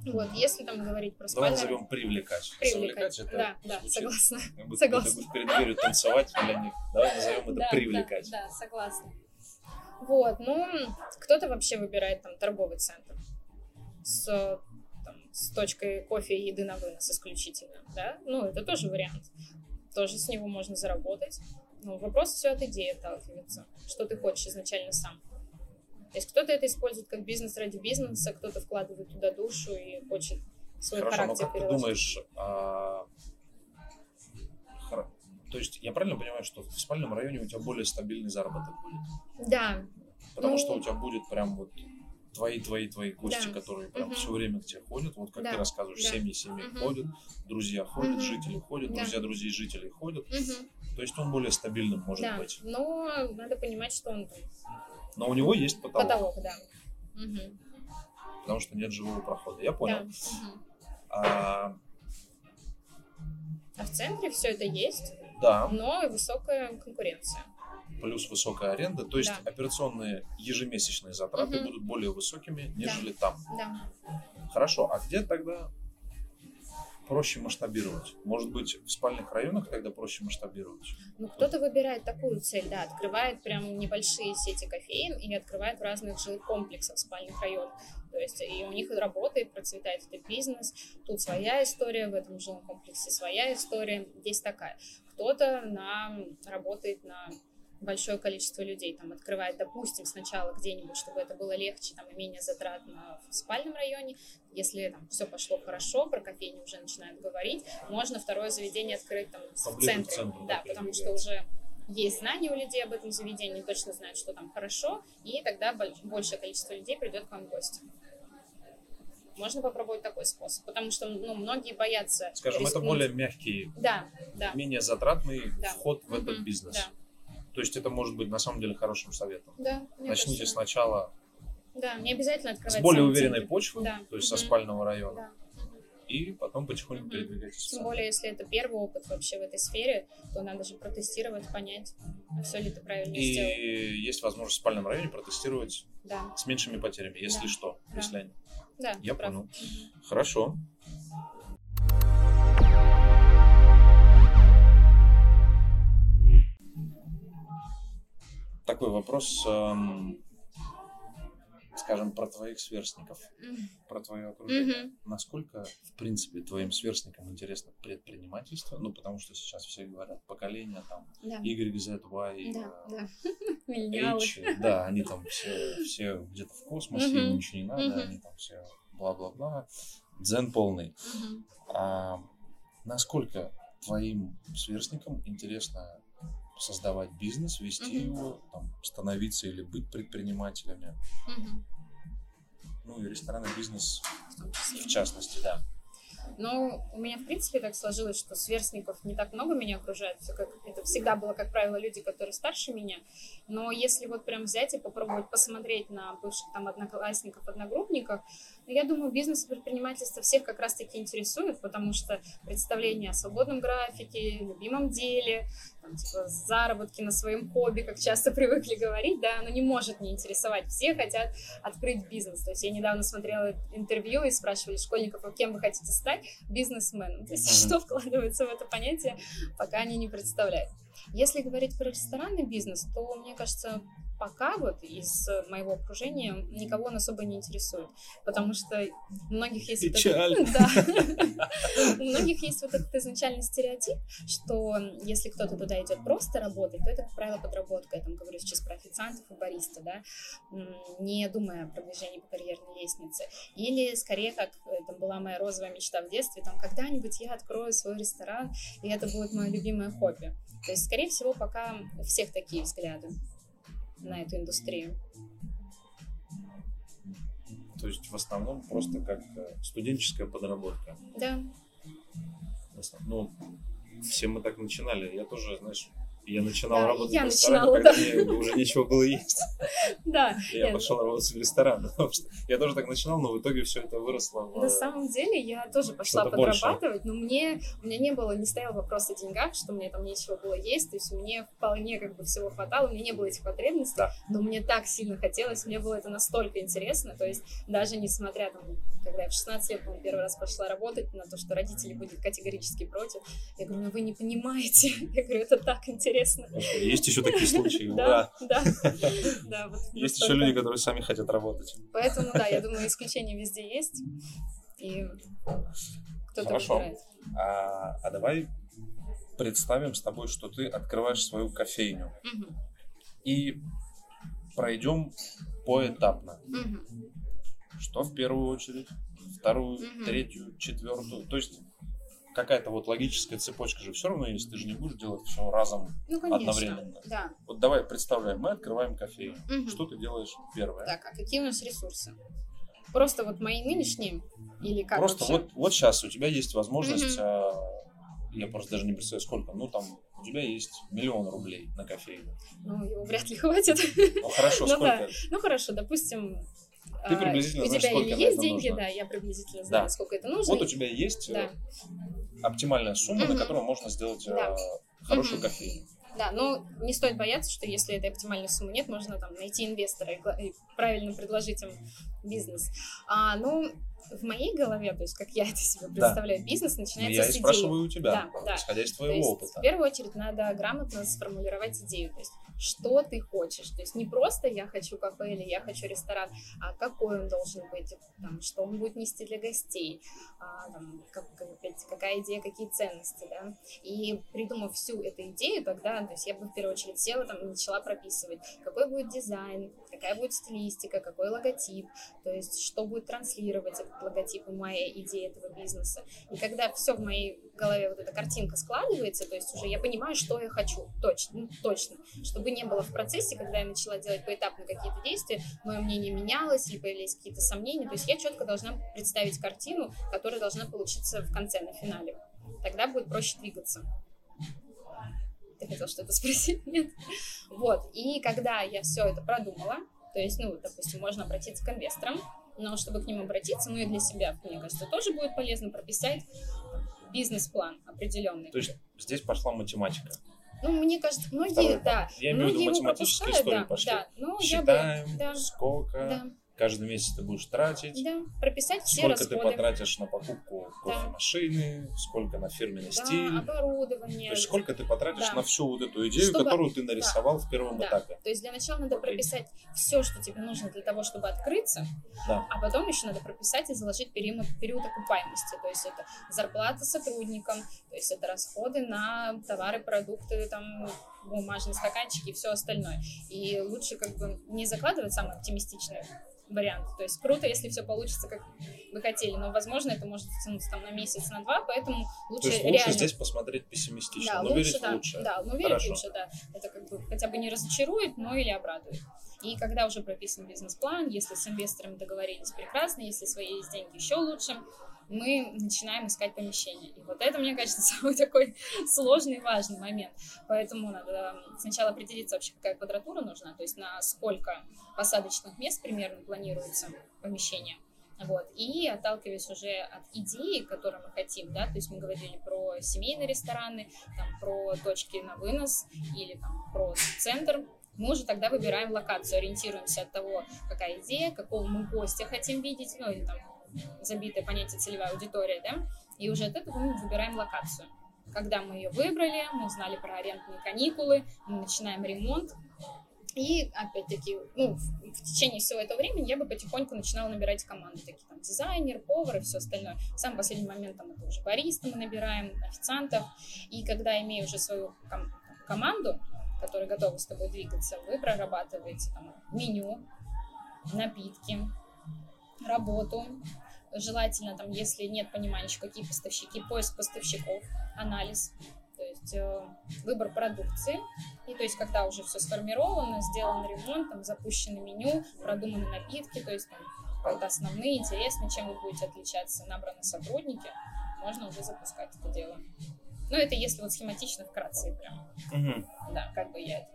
Вот, если там говорить про спальню... Давай назовем привлекать. Привлекать, это да, да, согласна. Как будто согласна. ты будешь перед дверью танцевать для них. Давай назовем это да, привлекать. Да, да, согласна. Вот, ну, кто-то вообще выбирает там торговый центр с, там, с точкой кофе и еды на вынос исключительно, да, ну, это тоже вариант. Тоже с него можно заработать. Ну, вопрос все от идеи отталкивается. Что ты хочешь изначально сам. То есть кто-то это использует как бизнес ради бизнеса, кто-то вкладывает туда душу и хочет свой Хорошо, характер но как переложить. ты думаешь, а... то есть я правильно понимаю, что в спальном районе у тебя более стабильный заработок будет? Да. Потому ну... что у тебя будет прям вот твои, твои, твои гости, да. которые прям угу. все время к тебе ходят, вот как да. ты рассказываешь, да. семьи, семьи угу. ходят, друзья ходят, угу. жители ходят, да. друзья друзей жителей ходят. Угу. То есть он более стабильным может да. быть. Но надо понимать, что он но у него есть потолок. Потолок, да. Угу. Потому что нет живого прохода. Я понял. Да. Угу. А... а в центре все это есть. Да. Но высокая конкуренция. Плюс высокая аренда. То есть да. операционные ежемесячные затраты угу. будут более высокими, нежели да. там. Да. Хорошо. А где тогда проще масштабировать? Может быть, в спальных районах тогда проще масштабировать? Ну, кто-то выбирает такую цель, да, открывает прям небольшие сети кофеин и открывает в разных жилых комплексах спальных районах. То есть и у них работает, процветает этот бизнес. Тут своя история, в этом жилом комплексе своя история. Здесь такая. Кто-то на, работает на большое количество людей там открывает, допустим, сначала где-нибудь, чтобы это было легче там, и менее затратно в спальном районе. Если там все пошло хорошо, про кофейню уже начинают говорить, можно второе заведение открыть там в центре. центру, да, потому что уже есть знания у людей об этом заведении, точно знают, что там хорошо, и тогда большее количество людей придет к вам в гости. Можно попробовать такой способ, потому что ну, многие боятся. Скажем, рискнуть. это более мягкий, да, да. менее затратный да. вход в этот угу, бизнес. Да. То есть это может быть на самом деле хорошим советом. Да. Начните кажется. сначала да, не обязательно открывать с более уверенной центр. почвы, да. то есть угу. со спального района. Да. И потом потихоньку угу. передвигайтесь. Тем более, если это первый опыт вообще в этой сфере, то надо же протестировать, понять, все ли ты правильно и сделал. И есть возможность в спальном районе протестировать да. с меньшими потерями, если да. что, да. если они. Да, Я прав. понял. Угу. Хорошо. Такой вопрос, эм, скажем, про твоих сверстников, про твое окружение. Мгм. Насколько, в принципе, твоим сверстникам интересно предпринимательство? Ну, потому что сейчас все говорят поколение, там, Да. Y, Z, Y, Да, э, да. H, да, они там все, все где-то в космосе, Мгм. им ничего не надо, Мгм. они там все бла-бла-бла. Дзен полный. Мгм. А насколько твоим сверстникам интересно создавать бизнес, вести Мгм. его, там, становиться или быть предпринимателями? Мгм. Ну и ресторанный бизнес в частности, да. Но у меня, в принципе, так сложилось, что сверстников не так много меня окружает. Все как, это всегда было, как правило, люди, которые старше меня. Но если вот прям взять и попробовать посмотреть на бывших там одноклассников, одногруппников, Я думаю, бизнес и предпринимательство всех как раз-таки интересует, потому что представление о свободном графике, любимом деле, там, типа, заработки на своем хобби, как часто привыкли говорить, да, оно не может не интересовать. Все хотят открыть бизнес. То есть я недавно смотрела интервью и спрашивали школьников, а кем вы хотите стать? Бизнесменом. То есть что вкладывается в это понятие, пока они не представляют. Если говорить про ресторанный бизнес, то, мне кажется, пока вот из моего окружения никого он особо не интересует, потому что у многих есть Печаль. Вот этот, да, у многих есть вот этот изначальный стереотип, что если кто-то туда идет просто работать, то это, как правило, подработка. Я там говорю сейчас про официантов и бариста, да, не думая о продвижении по карьерной лестнице. Или скорее, как это была моя розовая мечта в детстве, там когда-нибудь я открою свой ресторан, и это будет мое любимое хобби. То есть, скорее всего, пока у всех такие взгляды на эту индустрию. То есть в основном просто как э, студенческая подработка. Да. Ну, все мы так начинали. Я тоже, знаешь, я начинал да, работать я в ресторане, начинала, когда да. мне уже нечего было есть. Да. Я пошел работать в ресторан. Потому что я тоже так начинал, но в итоге все это выросло. На самом деле я тоже пошла подрабатывать, но мне у меня не было, не стоял вопрос о деньгах, что мне там нечего было есть, то есть мне вполне как бы всего хватало, у меня не было этих потребностей, но мне так сильно хотелось, мне было это настолько интересно, то есть даже несмотря там, когда я в 16 лет, по первый раз пошла работать на то, что родители будут категорически против, я говорю, ну вы не понимаете, я говорю, это так интересно. Есть еще такие случаи, Да, да, да. вот Есть еще люди, которые сами хотят работать. Поэтому, да, я думаю, исключения везде есть. И кто-то Хорошо. выбирает. А, а давай представим с тобой, что ты открываешь свою кофейню. И пройдем поэтапно. Что в первую очередь, вторую, третью, четвертую. То есть какая-то вот логическая цепочка же все равно есть. Ты же не будешь делать все разом. Ну, конечно. Одновременно. Да. Вот давай представляем, мы открываем кофейню. Мгм. Что ты делаешь первое? Так, а какие у нас ресурсы? Просто вот мои нынешние или как Просто вообще? вот, вот сейчас у тебя есть возможность, Мгм. а, я просто даже не представляю сколько, ну там у тебя есть миллион рублей на кофейню. Ну, его вряд ли хватит. Ну хорошо, Ну сколько? Ну, хорошо, допустим... Ты а, приблизительно у знаешь, тебя сколько или есть деньги, нужно. да, я приблизительно знаю, Да. сколько это нужно. Вот у тебя есть э, Да. Оптимальная сумма, на Мгм. которую можно сделать э, Да. хорошую Мгм. кофейню. Да, но не стоит бояться, что если этой оптимальной суммы нет, можно там найти инвестора и правильно предложить им бизнес. А, ну, в моей голове, то есть как я это себе Да. представляю, бизнес Ну, начинается я с идеи. спрашиваю у тебя, Да, да. исходя из То твоего есть, опыта. в первую очередь, надо грамотно сформулировать идею. То есть, что ты хочешь. То есть, не просто я хочу кафе или я хочу ресторан, а какой он должен быть, там, что он будет нести для гостей, а, там, как- опять, какая идея, какие ценности, да. И придумав всю эту идею, тогда, то есть, я бы в первую очередь села там и начала прописывать, какой будет дизайн, какая будет стилистика, какой логотип, то есть, что будет транслировать логотип и моя идея этого бизнеса. И когда все в моей голове вот эта картинка складывается, то есть уже я понимаю, что я хочу, точно, ну, точно, чтобы не было в процессе, когда я начала делать поэтапно какие-то действия, мое мнение менялось, или появились какие-то сомнения, то есть я четко должна представить картину, которая должна получиться в конце, на финале. Тогда будет проще двигаться. Ты хотел что-то спросить? Нет? Вот, и когда я все это продумала, то есть, ну, допустим, можно обратиться к инвесторам, но чтобы к ним обратиться, ну и для себя, мне кажется, тоже будет полезно прописать бизнес-план определенный. То есть здесь пошла математика. Ну, мне кажется, многие, Второй да, Я имею в виду математические истории да, пошли. да, ну, Считаем, я бы, да, сколько да, каждый месяц ты будешь тратить, да, прописать все сколько ты потратишь на покупку Да. кофемашины, сколько на фирменный да, стиль. оборудование, То есть сколько ты потратишь Да. на всю вот эту идею, Чтобы- которую ты нарисовал в первом Да. этапе. То есть для начала надо Окей. прописать все, что тебе нужно для того, чтобы открыться, Да. а потом еще надо прописать и заложить период, период окупаемости. То есть это зарплата сотрудникам, то есть это расходы на товары, продукты, там, бумажные стаканчики и все остальное. И лучше как бы не закладывать самый оптимистичный вариант. То есть круто, если все получится, как вы хотели, но, возможно, это может тянуться там на месяц, на два, поэтому То лучше есть лучше реально... здесь посмотреть пессимистично, Да, но лучше, верить да, лучше. Да, но верить Хорошо. лучше, да. Это как бы хотя бы не разочарует, но или обрадует. И когда уже прописан бизнес-план, если с инвесторами договорились прекрасно, если свои есть деньги еще лучше, мы начинаем искать помещение. И вот это, мне кажется, самый такой сложный и важный момент. Поэтому надо сначала определиться вообще, какая квадратура нужна, то есть на сколько посадочных мест примерно планируется помещение. Вот. И отталкиваясь уже от идеи, которую мы хотим, да, то есть мы говорили про семейные рестораны, там, про точки на вынос или там, про центр, мы уже тогда выбираем локацию, ориентируемся от того, какая идея, какого мы гостя хотим видеть, ну или там забитое понятие целевая аудитория, да, и уже от этого мы выбираем локацию. Когда мы ее выбрали, мы узнали про арендные каникулы, мы начинаем ремонт, и, опять-таки, ну, в, в течение всего этого времени я бы потихоньку начинала набирать команды, такие там дизайнер, повар и все остальное. В самый последний момент там это уже бариста мы набираем, официантов. И когда имею уже свою ком- команду, которая готова с тобой двигаться, вы прорабатываете там меню, напитки, работу, желательно там, если нет понимания, какие поставщики, поиск поставщиков, анализ, то есть э, выбор продукции, и то есть когда уже все сформировано, сделан ремонт, там запущено меню, продуманы напитки, то есть там это основные, интересные, чем вы будете отличаться, набраны сотрудники, можно уже запускать это дело. Ну, это если вот схематично, вкратце прям. Угу. Да, как бы я это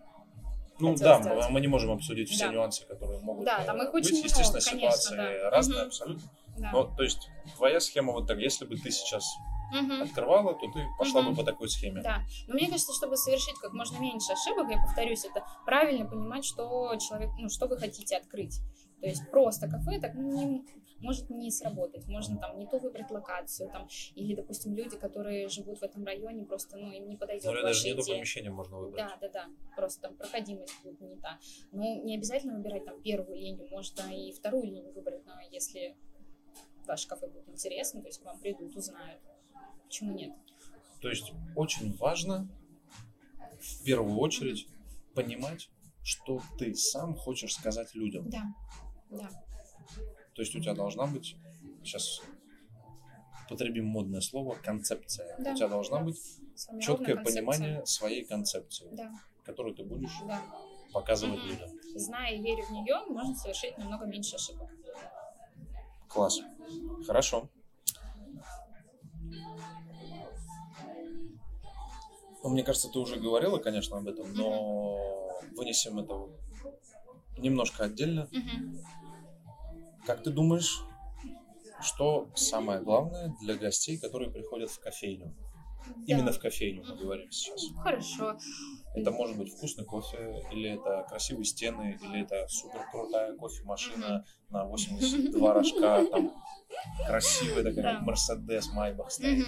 ну да, сделать. мы не можем обсудить все да. нюансы, которые могут да, там их быть. Очень Естественно, много, ситуации конечно, да. разные угу. абсолютно. Да. Но, то есть, твоя схема вот так, если бы ты сейчас угу. открывала, то ты пошла угу. бы по такой схеме. Да. Но мне кажется, чтобы совершить как можно меньше ошибок, я повторюсь, это правильно понимать, что человек, ну, что вы хотите открыть. То есть просто кафе так ну, не, может не сработать, можно там не то выбрать локацию, там, или, допустим, люди, которые живут в этом районе, просто, ну, им не подойдет Ну, даже не то помещение можно выбрать. Да, да, да, просто там проходимость будет не та. Ну, не обязательно выбирать там первую линию, можно и вторую линию выбрать, но если ваш кафе будет интересно, то есть к вам придут, узнают, почему нет. То есть очень важно в первую очередь понимать, что ты сам хочешь сказать людям. Да, да. То есть у тебя должна быть, сейчас потребим модное слово, концепция. Да. У тебя должна быть четкое концепция. понимание своей концепции, да. которую ты будешь да. показывать угу. людям. Зная и веря в нее, можно совершить намного меньше ошибок. Класс. Хорошо. Ну, мне кажется, ты уже говорила, конечно, об этом, но вынесем это немножко отдельно. Как ты думаешь, что самое главное для гостей, которые приходят в кофейню? Да. Именно в кофейню мы говорим сейчас. Хорошо. Это может быть вкусный кофе, или это красивые стены, или это супер крутая кофемашина на 82 рожка, там красивая такая Мерседес Майбах стоит.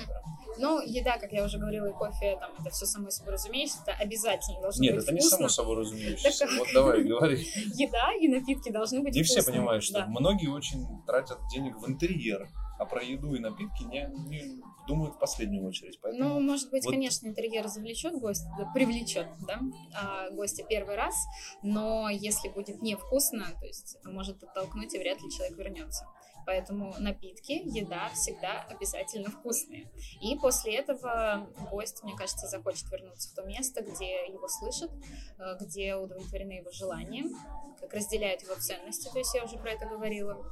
Ну, еда, как я уже говорила, и кофе, там, это все само собой разумеется, это обязательно должно Нет, быть это вкусно. не само собой разумеющееся. Вот давай, говори. Еда и напитки должны быть Не все понимают, что многие очень тратят денег в интерьер, а про еду и напитки не, не думают в последнюю очередь. Поэтому ну, может быть, вот... конечно, интерьер завлечет гостя, привлечет, да, а, гостя первый раз, но если будет невкусно, то есть может оттолкнуть, и вряд ли человек вернется. Поэтому напитки, еда всегда обязательно вкусные. И после этого гость, мне кажется, захочет вернуться в то место, где его слышат, э, где удовлетворены его желания, как разделяют его ценности, то есть я уже про это говорила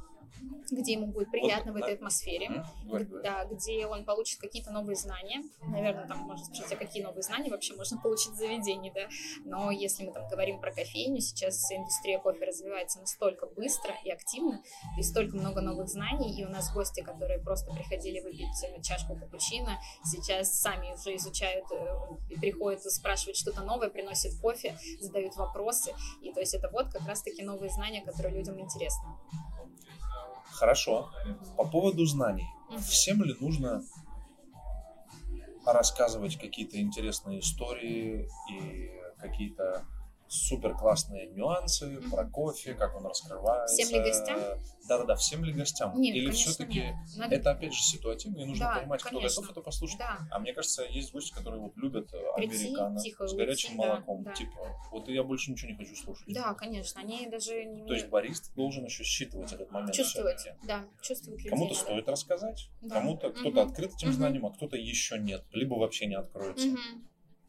где ему будет приятно вот, в этой атмосфере, mm-hmm. да, где он получит какие-то новые знания. Наверное, там можно спросить, а какие новые знания вообще можно получить в заведении, да. Но если мы там говорим про кофейню, сейчас индустрия кофе развивается настолько быстро и активно, и столько много новых знаний, и у нас гости, которые просто приходили выпить э, чашку капучино, сейчас сами уже изучают э, и приходят спрашивать что-то новое, приносят кофе, задают вопросы, и то есть это вот как раз-таки новые знания, которые людям интересны. Хорошо. По поводу знаний. Всем ли нужно рассказывать какие-то интересные истории и какие-то супер классные нюансы про кофе, как он раскрывается. Всем ли гостям? Да-да-да, всем ли гостям? Нет, Или все-таки Надо... это опять же ситуативно, и нужно да, понимать, конечно. кто готов это послушать. Да. А мне кажется, есть гости, которые вот любят Прийти, американо с горячим уйти, молоком. Да, типа, вот я больше ничего не хочу слушать. Да, конечно, они даже не... То есть барист должен еще считывать этот момент. Чувствовать, да, чувствовать людей. Кому-то стоит рассказать, да. кому-то кто-то угу. открыт этим угу. знанием, а кто-то еще нет, либо вообще не откроется. Угу.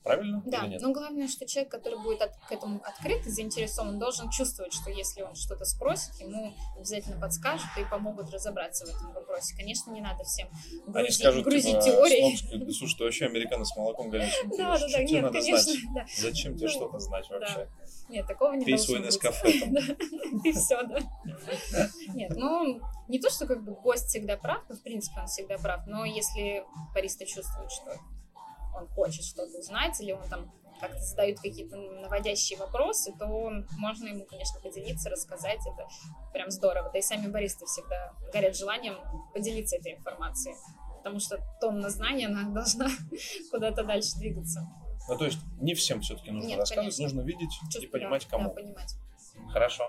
Правильно да, но главное, что человек, который будет от, к этому открыт и заинтересован, должен чувствовать, что если он что-то спросит, ему обязательно подскажут и помогут разобраться в этом вопросе. Конечно, не надо всем грузить, Они скажут, грузить типа, теории. снобски, слушай, ты вообще американо с молоком горячим. Да, да, да, нет, конечно, да. Зачем тебе Ну, что-то знать вообще? Нет, такого не Пей свой. Нескафе там. И все, да. Нет, ну, не то, что как бы гость всегда прав, но в принципе он всегда прав, но если бариста чувствует, что он хочет что-то узнать, или он там как-то задают какие-то наводящие вопросы, то можно ему, конечно, поделиться, рассказать. Это прям здорово. Да и сами баристы всегда горят желанием поделиться этой информацией. Потому что тонна знаний, она должна куда-то дальше двигаться. Ну, то есть не всем все-таки нужно Нет, рассказывать, конечно. нужно видеть и Чувств- понимать, кому. Да, понимать. Хорошо.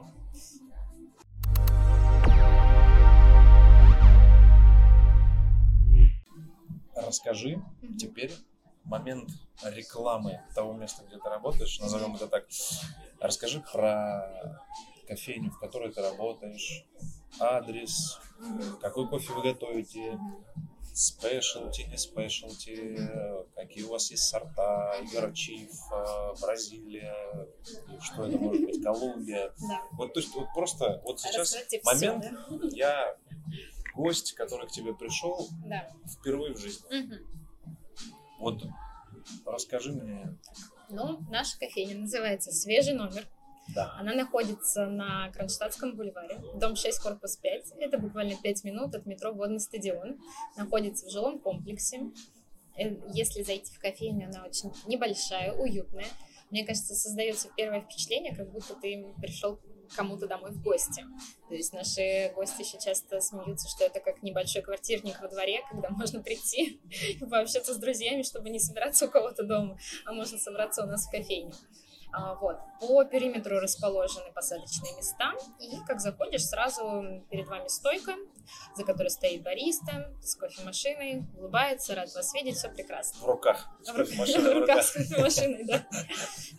Расскажи Мгм. теперь момент рекламы того места, где ты работаешь, назовем это так. Расскажи про кофейню, в которой ты работаешь, адрес, какой кофе вы готовите, спешлти, не спешлти, какие у вас есть сорта, Игорчив, Бразилия, что это может быть, Колумбия. Да. Вот, то есть, вот просто вот сейчас всё, момент, да? я гость, который к тебе пришел Да. впервые в жизни. Мгм. Вот расскажи мне. Ну, наша кофейня называется «Свежий номер». Да. Она находится на Кронштадтском бульваре, дом 6, корпус 5. Это буквально 5 минут от метро «Водный стадион». Находится в жилом комплексе. Э, Если зайти в кофейню, она очень небольшая, уютная. Мне кажется, создается первое впечатление, как будто ты пришел кому-то домой в гости. То есть наши гости еще часто смеются, что это как небольшой квартирник во дворе, когда можно прийти и пообщаться с друзьями, чтобы не собираться у кого-то дома, а можно собраться у нас в кофейне. А, Вот. По периметру расположены посадочные места, и как заходишь, сразу перед вами стойка, за которой стоит бариста с кофемашиной, улыбается, рад вас видеть, все прекрасно. В руках. В в руках с кофемашиной, да.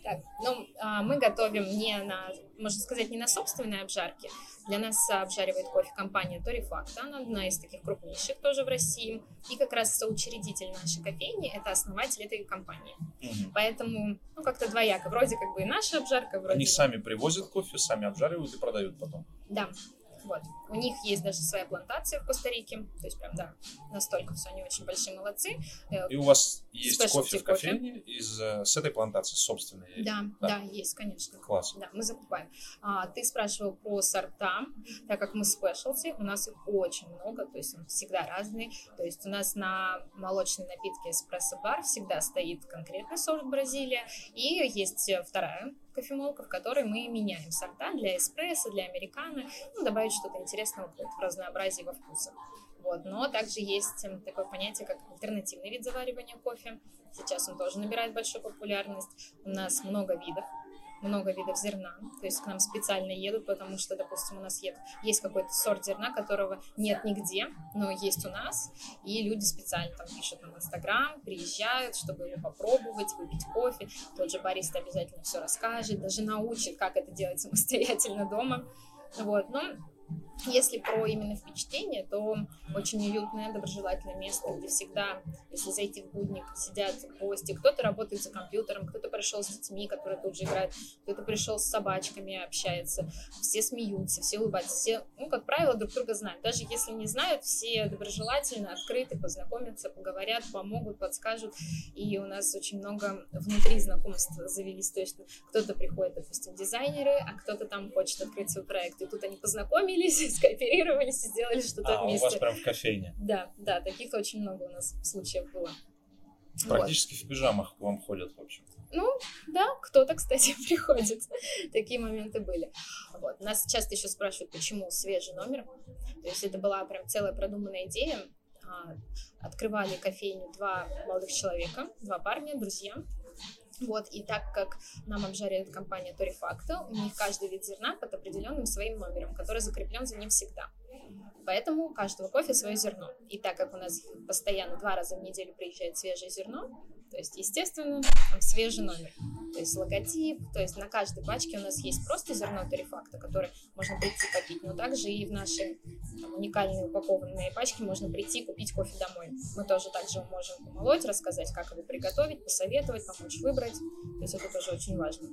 Так, ну, а, мы готовим не на, можно сказать, не на собственной обжарке. Для нас обжаривает кофе компания Torifacta, она одна из таких крупнейших тоже в России. И как раз соучредитель нашей кофейни – это основатель этой компании. Мгм. Поэтому, ну, как-то двояко. Вроде как бы и наша обжарка, вроде Они сами привозят кофе, сами обжаривают и продают потом. Да, вот. У них есть даже своя плантация в Коста-Рике. То есть прям, да, настолько все, они очень большие молодцы. Э, И у вас есть кофе в кофе. кофейне из, э, с этой плантации, собственной. Да, Да. да, есть, конечно. Класс. Да, мы закупаем. А, ты спрашивал про сорта, так как мы спешлти, у нас их очень много, то есть они всегда разные. То есть у нас на молочной напитке эспрессо-бар всегда стоит конкретный сорт Бразилия, и есть э, вторая кофемолка, в которой мы меняем сорта для эспрессо, для американо, ну, добавить что-то интересного в разнообразие во вкусах. Вот. Но также есть эм, такое понятие, как альтернативный вид заваривания кофе. Сейчас он тоже набирает большую популярность. У нас много видов много видов зерна, то есть к нам специально едут, потому что, допустим, у нас есть какой-то сорт зерна, которого нет нигде, но есть у нас, и люди специально там пишут нам в Инстаграм, приезжают, чтобы его попробовать, выпить кофе, тот же бариста обязательно все расскажет, даже научит, как это делать самостоятельно дома, вот, но если про именно впечатление, то очень уютное, доброжелательное место, где всегда, если зайти в будник, сидят гости. Кто-то работает за компьютером, кто-то пришел с детьми, которые тут же играют, кто-то пришел с собачками, общается. Все смеются, все улыбаются, все, ну, как правило, друг друга знают. Даже если не знают, все доброжелательно, открыты, познакомятся, поговорят, помогут, подскажут. И у нас очень много внутри знакомств завелись. То есть кто-то приходит, допустим, дизайнеры, а кто-то там хочет открыть свой проект. И тут они познакомились, скооперировались и сделали что-то А, у вместе. вас прям в кофейне. Да, да, таких очень много у нас случаев было. Вот. Практически в пижамах к вам ходят, в общем. Ну, да, кто-то, кстати, приходит. Такие моменты были. Вот. Нас часто еще спрашивают, почему свежий номер. То есть это была прям целая продуманная идея. А, Открывали кофейню два молодых человека, два парня, друзья. Вот, и так как нам обжаривает компания Torifacta, у них каждый вид зерна под определенным своим номером, который закреплен за ним всегда. Поэтому у каждого кофе свое зерно. И так как у нас постоянно два раза в неделю приезжает свежее зерно, То есть, естественно, там свежий номер. То есть логотип, то есть на каждой пачке у нас есть просто зерно тарифакта, которое можно прийти попить, но также и в наши там, уникальные упакованные пачки можно прийти купить кофе домой. Мы тоже также можем помолоть, рассказать, как его приготовить, посоветовать, помочь выбрать. То есть это тоже очень важно.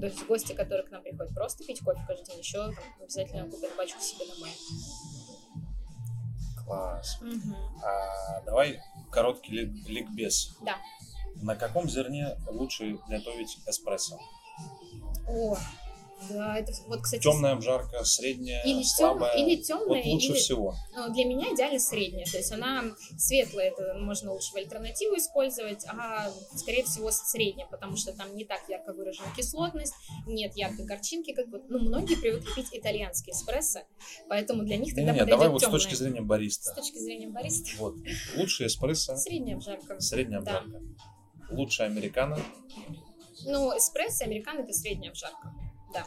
То есть гости, которые к нам приходят просто пить кофе каждый день, еще там, обязательно купят пачку себе домой. Класс. Угу. А, давай короткий лик, ликбез. Да. На каком зерне лучше готовить эспрессо? О, да, это вот, кстати... Темная обжарка, средняя, или слабая. Тем, или темная, вот лучше или... всего. Ну, для меня идеально средняя. То есть она светлая, это можно лучше в альтернативу использовать, а скорее всего средняя, потому что там не так ярко выражена кислотность, нет яркой горчинки, как бы, ну, многие привыкли пить итальянский эспрессо, поэтому для них тогда не, не, давай вот темная. с точки зрения бариста. С точки зрения бариста. Вот, лучший эспрессо. Средняя обжарка. Средняя обжарка. Да. Лучшая американо. Ну, эспрессо, американо это средняя обжарка. Да.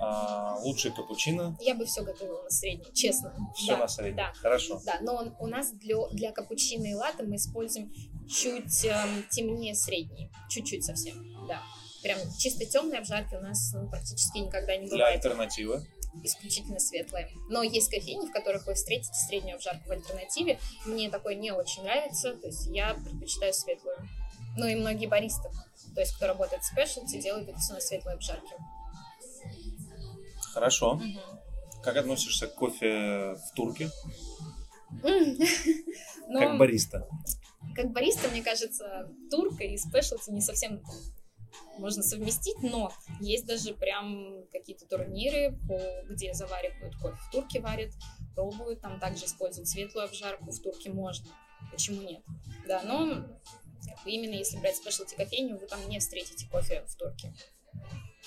А, лучший капучино? Я бы все готовила на среднем, честно. Все да, на среднем. Да. Хорошо. Да, но он, у нас для, для капучино и латте мы используем чуть эм, темнее средний. Чуть-чуть совсем, да. Прям чисто темные обжарки у нас ну, практически никогда не бывает. Для альтернативы? исключительно светлые. Но есть кофейни, в которых вы встретите среднюю обжарку в альтернативе. Мне такое не очень нравится, то есть я предпочитаю светлую. Ну и многие баристы, то есть кто работает в спешлти, делают это все на светлой обжарке. Хорошо. Угу. Как относишься к кофе в турке? Ну, как бариста? Как бариста, мне кажется, турка и спешлти не совсем можно совместить, но есть даже прям какие-то турниры, где заваривают кофе в турке варят, пробуют, там также используют светлую обжарку, в турке можно. Почему нет? Да, но именно если брать спешлти кофейню, вы там не встретите кофе в турке.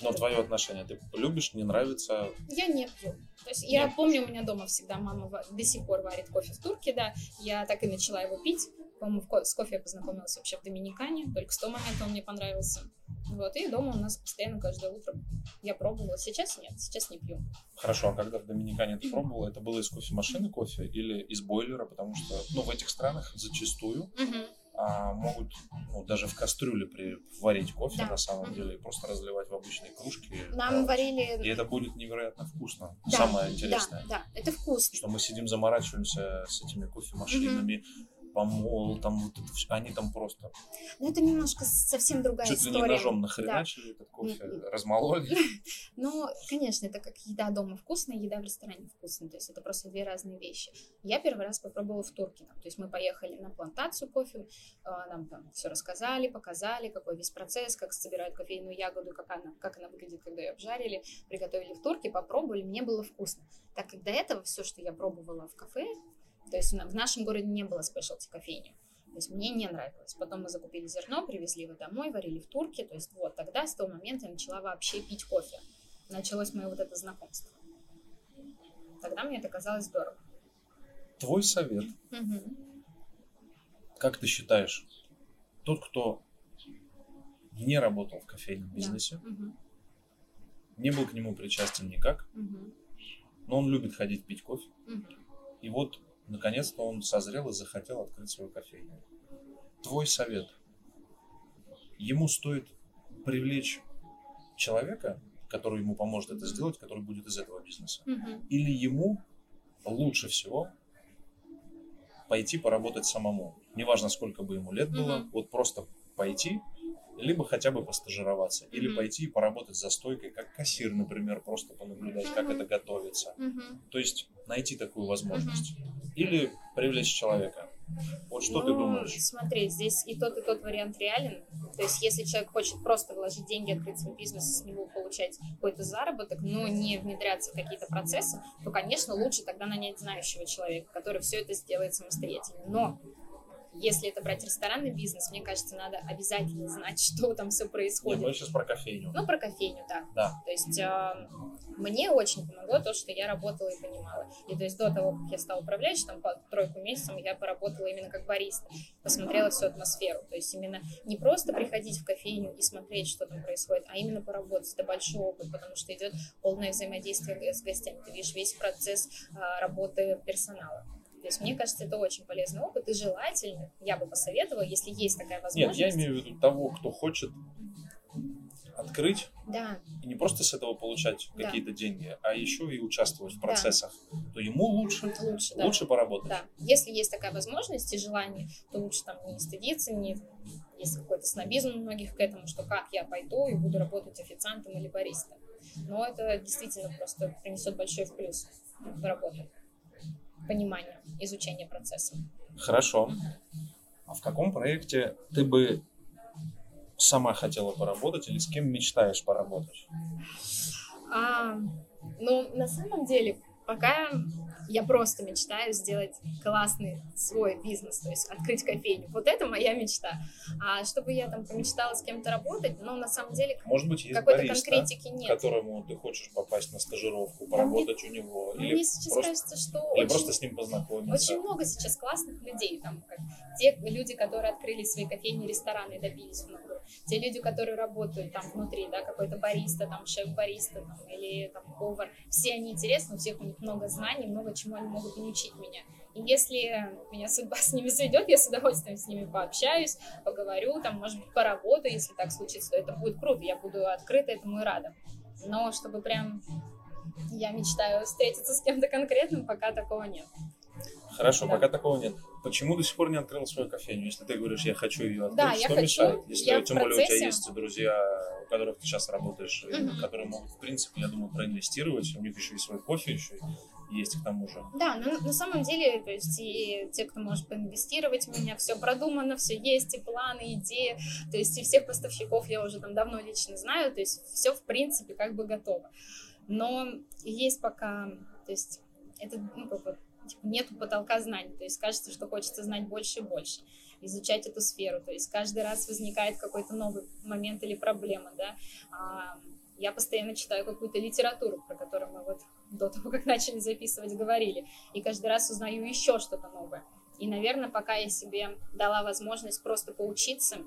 Но твое отношение, ты любишь, не нравится? Я не пью. То есть я помню, у меня дома всегда мама до сих пор варит кофе в турке, да. Я так и начала его пить. По-моему, с кофе я познакомилась вообще в Доминикане. Только с того момента он мне понравился. Вот, и дома у нас постоянно каждое утро я пробовала. Сейчас нет, сейчас не пью. Хорошо, а когда в Доминикане ты пробовала, это было из кофемашины кофе или из бойлера? Потому что, ну, в этих странах зачастую угу а, могут ну, даже в кастрюле при, варить кофе да. на самом деле и просто разливать в обычные кружки. Нам да, варили... И это будет невероятно вкусно. Да, Самое интересное. Да, да, это вкусно. Что мы сидим, заморачиваемся с этими кофемашинами, угу помол, там вот это все, они там просто... Ну, это немножко совсем другая Чуть история. Чуть ли не ножом нахреначили да. этот кофе, размололи. Ну, конечно, это как еда дома вкусная, еда в ресторане вкусная, то есть это просто две разные вещи. Я первый раз попробовала в Турке, там, то есть мы поехали на плантацию кофе, а, нам там все рассказали, показали, какой весь процесс, как собирают кофейную ягоду, как она, как она выглядит, когда ее обжарили, приготовили в Турке, попробовали, мне было вкусно. Так как до этого все, что я пробовала в кафе, то есть в нашем городе не было спешлти кофейни. То есть мне не нравилось. Потом мы закупили зерно, привезли его домой, варили в турке. То есть вот тогда, с того момента я начала вообще пить кофе. Началось мое вот это знакомство. Тогда мне это казалось здорово. Твой совет. Угу. Как ты считаешь, тот, кто не работал в кофейном бизнесе, да. угу. не был к нему причастен никак, угу. но он любит ходить пить кофе. Угу. И вот наконец-то он созрел и захотел открыть свою кофейню. Твой совет. Ему стоит привлечь человека, который ему поможет это сделать, который будет из этого бизнеса. Угу. Или ему лучше всего пойти поработать самому. Неважно, сколько бы ему лет было, угу. вот просто пойти, либо хотя бы постажироваться, или mm-hmm. пойти и поработать за стойкой, как кассир, например, просто понаблюдать, mm-hmm. как это готовится. Mm-hmm. То есть найти такую возможность. Mm-hmm. Или привлечь человека. Вот что ну, ты думаешь? Смотри, здесь и тот, и тот вариант реален. То есть, если человек хочет просто вложить деньги, открыть свой бизнес, с него получать какой-то заработок, но не внедряться в какие-то процессы, то, конечно, лучше тогда нанять знающего человека, который все это сделает самостоятельно. Но если это брать ресторанный бизнес, мне кажется, надо обязательно знать, что там все происходит. Нет, мы сейчас про кофейню. Ну, про кофейню, да. Да. То есть э, мне очень помогло то, что я работала и понимала. И то есть до того, как я стала управляющей, там по тройку месяцев я поработала именно как бариста. Посмотрела всю атмосферу. То есть именно не просто приходить в кофейню и смотреть, что там происходит, а именно поработать. Это большой опыт, потому что идет полное взаимодействие с гостями. Ты видишь весь процесс э, работы персонала. То есть, мне кажется, это очень полезный опыт, и желательно, я бы посоветовала, если есть такая возможность. Нет, я имею в виду того, кто хочет открыть да. и не просто с этого получать Да. какие-то деньги, а еще и участвовать в процессах, то ему лучше, Лучше, да. лучше поработать. Да, если есть такая возможность и желание, то лучше там не стыдиться, не есть какой-то снобизм у многих к этому, что как я пойду и буду работать официантом или баристом. Но это действительно просто принесет большой плюс в работу. Понимание, изучение процесса. Хорошо. А в каком проекте ты бы сама хотела поработать или с кем мечтаешь поработать? А, ну, на самом деле, пока я просто мечтаю сделать классный свой бизнес, то есть открыть кофейню. Вот это моя мечта. А чтобы я там помечтала с кем-то работать, ну, на самом деле, Может быть, есть какой-то бариста, конкретики к нет. которому ты хочешь попасть на стажировку, поработать у него, Ну, или, Мне сейчас просто, кажется, что или очень, просто с ним познакомиться. очень много сейчас классных людей, там, как те люди, которые открыли свои кофейни, рестораны и добились много. Те люди, которые работают там внутри, да, какой-то бариста, там, шеф-бариста, там, или там повар. Все они интересны, у всех у них много знаний, много чему они могут научить меня. И если меня судьба с ними сведет, я с удовольствием с ними пообщаюсь, поговорю, там, может быть, поработаю, если так случится, то это будет круто, я буду открыта этому и рада. Но чтобы прям я мечтаю встретиться с кем-то конкретным, пока такого нет. Хорошо, Да. пока такого нет. Почему до сих пор не открыл свою кофейню? Если ты говоришь, я хочу ее открыть, Да, я что хочу. мешает? Если Я тем более у тебя процессе. есть друзья, у которых ты сейчас работаешь, Мгм. которые могут, в принципе, я думаю, проинвестировать. У них еще и свой кофе еще есть к тому же. Да, но на самом деле, то есть и те, кто может поинвестировать в меня, все продумано, все есть, и планы, идеи, то есть и всех поставщиков я уже там давно лично знаю, то есть все в принципе как бы готово. Но есть пока, то есть это ну, как бы, типа, нету потолка знаний, то есть кажется, что хочется знать больше и больше, изучать эту сферу, то есть каждый раз возникает какой-то новый момент или проблема, да. А, я постоянно читаю какую-то литературу, про которую мы вот до того, как начали записывать, говорили, и каждый раз узнаю еще что-то новое. И, наверное, пока я себе дала возможность просто поучиться,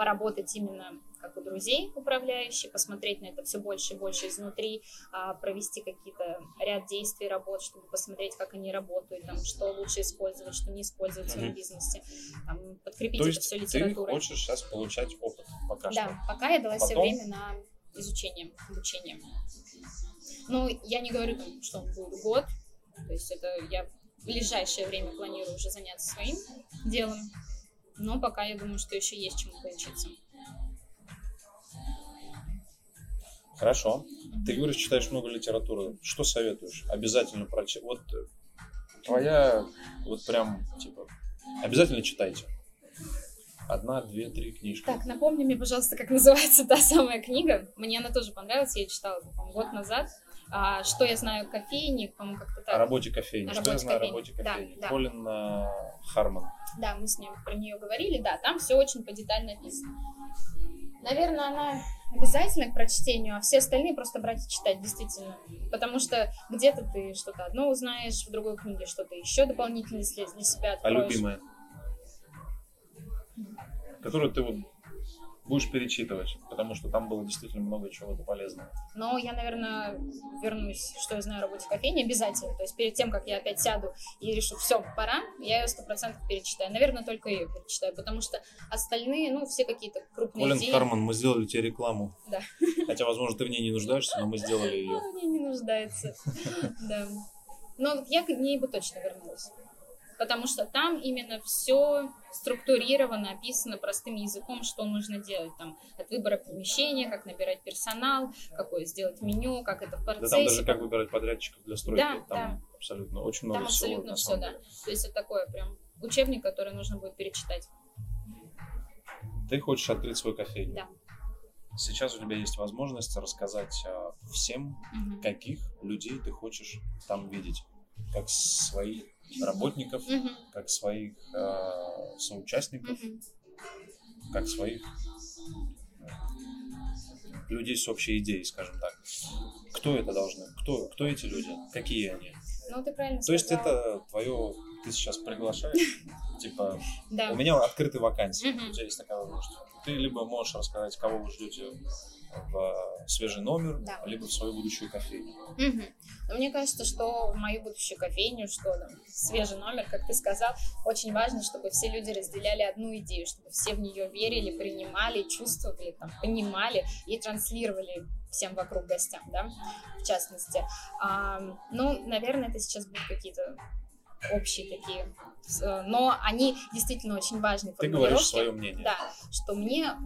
поработать именно как у друзей управляющий, посмотреть на это все больше и больше изнутри, а, провести какие-то ряд действий, работ, чтобы посмотреть, как они работают, там, что лучше использовать, что не использовать в своем Мгм. бизнесе, там, подкрепить То это есть все ты литературой. хочешь сейчас получать опыт пока Да, что? пока я дала Потом? время на изучение, обучение. Ну, я не говорю, там, что он будет год, то есть это я в ближайшее время планирую уже заняться своим делом, но пока я думаю, что еще есть чему поучиться. Хорошо. Ты говоришь, читаешь много литературы. Что советуешь? Обязательно прочитать. Вот твоя, вот прям, типа, обязательно читайте. Одна, две, три книжки. Так, напомни мне, пожалуйста, как называется та самая книга. Мне она тоже понравилась, я ее читала, год назад. А, что я знаю о кофейне, по-моему, как-то О так. работе кофейни. О Что я знаю о работе Да, кофейни? да. Колин э, Харман. Да, мы с ним про нее говорили, да, там все очень подетально описано. Наверное, она обязательна к прочтению, а все остальные просто брать и читать, действительно. Потому что где-то ты что-то одно узнаешь, в другой книге что-то еще дополнительно для себя А откроешь. любимая? Которую ты вот будешь перечитывать, потому что там было действительно много чего-то полезного. Но я, наверное, вернусь, что я знаю о работе кофейни, обязательно. То есть перед тем, как я опять сяду и решу, все, пора, я ее сто процентов перечитаю. Наверное, только ее перечитаю, потому что остальные, ну, все какие-то крупные Колин идеи... Харман, мы сделали тебе рекламу. Да. Хотя, возможно, ты в ней не нуждаешься, но мы сделали ее. Она мне не нуждается. Да. Но я к ней бы точно вернулась. Потому что там именно все структурировано, описано простым языком, что нужно делать. Там от выбора помещения, как набирать персонал, какое сделать меню, как это в Да там процессе. даже как выбирать подрядчиков для стройки. Да, там абсолютно очень много Там всего. абсолютно все, да. То есть это такое прям учебник, который нужно будет перечитать. Ты хочешь открыть свою кофейню. Да. Сейчас у тебя есть возможность рассказать а, всем, Мгм. каких людей ты хочешь там видеть. Как своих работников, Мгм. как своих а, соучастников, Мгм. как своих людей с общей идеей, скажем так. Кто это должны? Кто, кто эти люди? Какие они? Ну, ты правильно То есть это твое ты сейчас приглашаешь, типа, у меня открытые вакансии, у тебя есть такая возможность. Ты либо можешь рассказать, кого вы ждете в свежий номер, да. либо в свою будущую кофейню. Угу. Но мне кажется, что в мою будущую кофейню, что там, свежий номер, как ты сказал, очень важно, чтобы все люди разделяли одну идею, чтобы все в нее верили, принимали, чувствовали, там, понимали и транслировали всем вокруг гостям, да, в частности. А, ну, наверное, это сейчас будут какие-то общие такие, но они действительно очень важны. Ты говоришь свое мнение. Да, что мне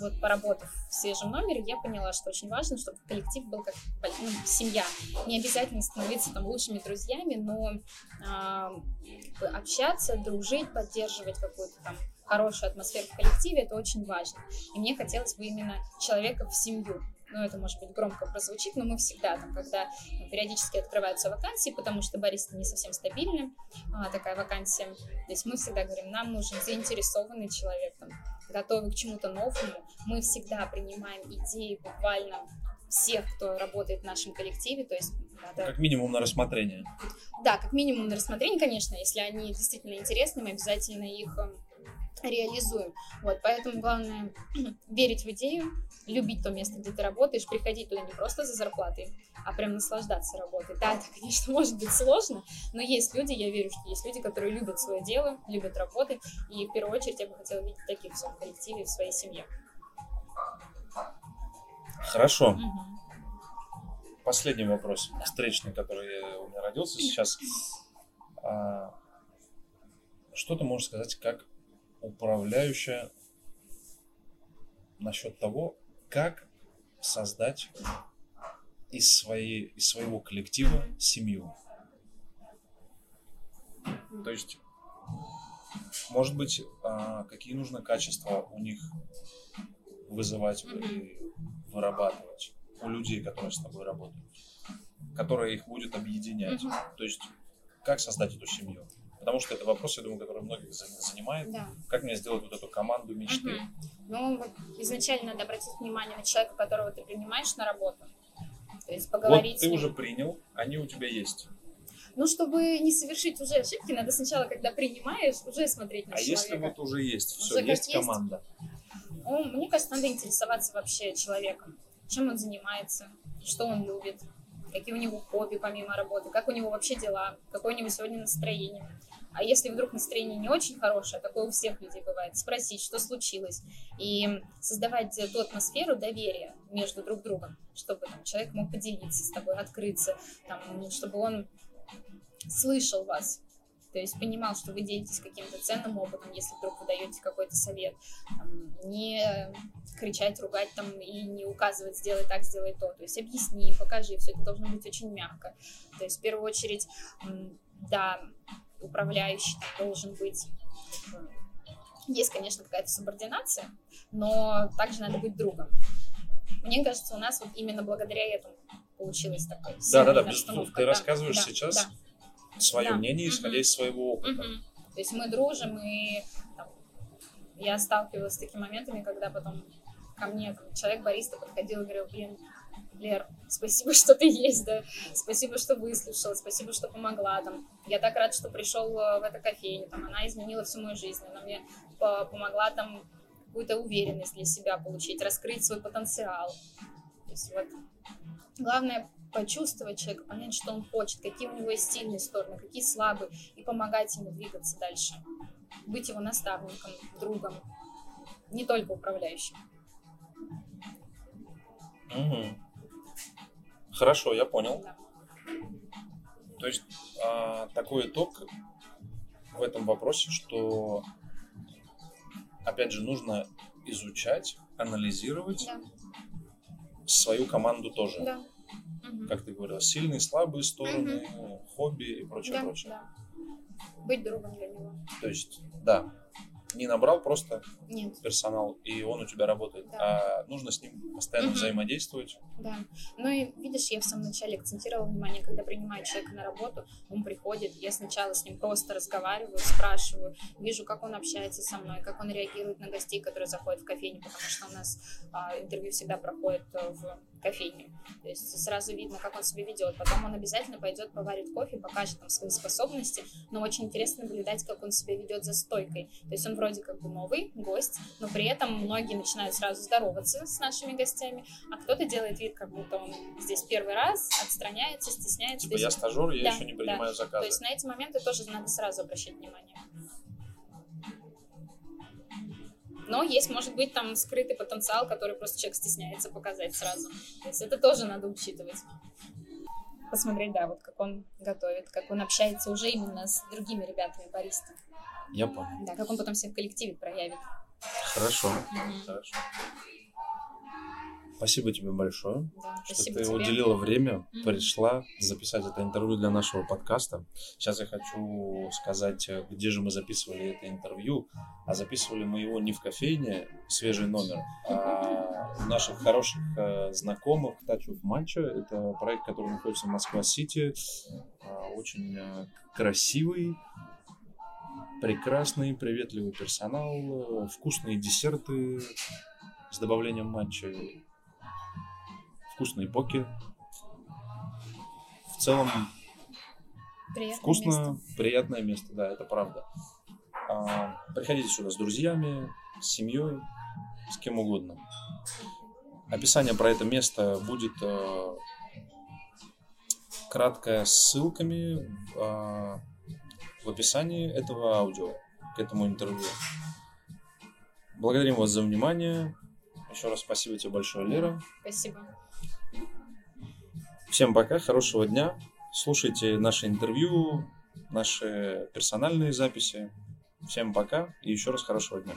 вот поработав в свежем номере, я поняла, что очень важно, чтобы коллектив был как ну, семья. Не обязательно становиться там лучшими друзьями, но э, общаться, дружить, поддерживать какую-то там хорошую атмосферу в коллективе, это очень важно. И мне хотелось бы именно человека в семью ну, это, может быть, громко прозвучит, но мы всегда там, когда ну, периодически открываются вакансии, потому что бариста не совсем стабильны, а, такая вакансия, то есть мы всегда говорим, нам нужен заинтересованный человек, там, готовый к чему-то новому, мы всегда принимаем идеи буквально всех, кто работает в нашем коллективе, то есть надо... Как минимум на рассмотрение. Да, как минимум на рассмотрение, конечно, если они действительно интересны, мы обязательно их эм, реализуем. Вот, поэтому главное верить в идею, любить то место, где ты работаешь, приходить туда не просто за зарплатой, а прям наслаждаться работой. Да, это, конечно, может быть сложно, но есть люди, я верю, что есть люди, которые любят свое дело, любят работать, и в первую очередь я бы хотела видеть таких в своем коллективе, в своей семье. Хорошо. Угу. Последний вопрос, да. встречный, который у меня родился сейчас. А, что ты можешь сказать, как управляющая насчет того, как создать из, своей, из своего коллектива семью. То есть, может быть, а, какие нужно качества у них вызывать и вырабатывать у людей, которые с тобой работают, которые их будет объединять. То есть, как создать эту семью? Потому что это вопрос, я думаю, который многих занимает. Да. Как мне сделать вот эту команду мечты? Угу. Ну, изначально надо обратить внимание на человека, которого ты принимаешь на работу. То есть поговорить вот ты уже принял, они у тебя есть. Ну, чтобы не совершить уже ошибки, надо сначала, когда принимаешь, уже смотреть на а человека. А если вот уже есть, все, уже есть команда? Ну, мне кажется, надо интересоваться вообще человеком. Чем он занимается, что он любит, какие у него хобби помимо работы, как у него вообще дела, какое у него сегодня настроение. А если вдруг настроение не очень хорошее, такое у всех людей бывает, спросить, что случилось, и создавать ту атмосферу доверия между друг другом, чтобы там, человек мог поделиться с тобой, открыться, там, чтобы он слышал вас, то есть понимал, что вы делитесь каким-то ценным опытом, если вдруг вы даете какой-то совет, там, не кричать, ругать там и не указывать, сделай так, сделай то, то есть объясни, покажи, все это должно быть очень мягко. То есть в первую очередь, да, управляющий должен быть есть, конечно, какая-то субординация, но также надо быть другом. Мне кажется, у нас вот именно благодаря этому получилось такое. Да, да, да, безусловно. Ты рассказываешь да, сейчас да. свое да. мнение, исходя угу. из своего опыта. Угу. То есть мы дружим, и там, я сталкивалась с такими моментами, когда потом ко мне там, человек бариста подходил и говорил, блин, Лер, спасибо, что ты есть, да, спасибо, что выслушал, спасибо, что помогла, там, я так рад, что пришел э, в эту кофейню, там, она изменила всю мою жизнь, она мне помогла, там, какую-то уверенность для себя получить, раскрыть свой потенциал. То есть вот главное почувствовать человека, понять, что он хочет, какие у него есть сильные стороны, какие слабые, и помогать ему двигаться дальше. Быть его наставником, другом, не только управляющим. Угу. Хорошо, я понял. То есть а, такой итог в этом вопросе, что опять же нужно изучать, анализировать да. свою команду тоже. Да. Как ты говорила, сильные, слабые стороны, угу. хобби и прочее, да, прочее. Да. Быть другом для него. То есть, да, не набрал просто Нет. персонал, и он у тебя работает, да. а нужно с ним постоянно угу. взаимодействовать. Да. Ну и видишь, я в самом начале акцентировала внимание, когда принимаю человека на работу, он приходит, я сначала с ним просто разговариваю, спрашиваю, вижу, как он общается со мной, как он реагирует на гостей, которые заходят в кофейню, потому что у нас а, интервью всегда проходит в кофейню. То есть сразу видно, как он себя ведет. Потом он обязательно пойдет поварит кофе, покажет там свои способности. Но очень интересно наблюдать, как он себя ведет за стойкой. То есть он вроде как бы новый гость, но при этом многие начинают сразу здороваться с нашими гостями, а кто-то делает вид, как будто он здесь первый раз, отстраняется, стесняется. Типа я стажер, я да, еще не принимаю да. заказы. То есть на эти моменты тоже надо сразу обращать внимание. Но есть, может быть, там скрытый потенциал, который просто человек стесняется показать сразу. То есть это тоже надо учитывать. Посмотреть, да, вот как он готовит, как он общается уже именно с другими ребятами баристами. Я понял. Да, как он потом себя в коллективе проявит. Хорошо, mm-hmm. хорошо. Спасибо тебе большое, да, что ты тебе. уделила время, mm-hmm. пришла записать это интервью для нашего подкаста. Сейчас я хочу сказать, где же мы записывали это интервью. А записывали мы его не в кофейне, свежий номер, а у наших хороших э, знакомых Touch of Matcha. Это проект, который находится в Москва-Сити. Э, очень э, красивый, прекрасный, приветливый персонал, вкусные десерты с добавлением матча вкусные поки. В целом приятное вкусно, место. приятное место, да, это правда. А, приходите сюда с друзьями, с семьей, с кем угодно. Описание про это место будет э, краткое с ссылками э, в описании этого аудио, к этому интервью. Благодарим вас за внимание. Еще раз спасибо тебе большое, Лера. Спасибо. Всем пока, хорошего дня. Слушайте наши интервью, наши персональные записи. Всем пока и еще раз хорошего дня.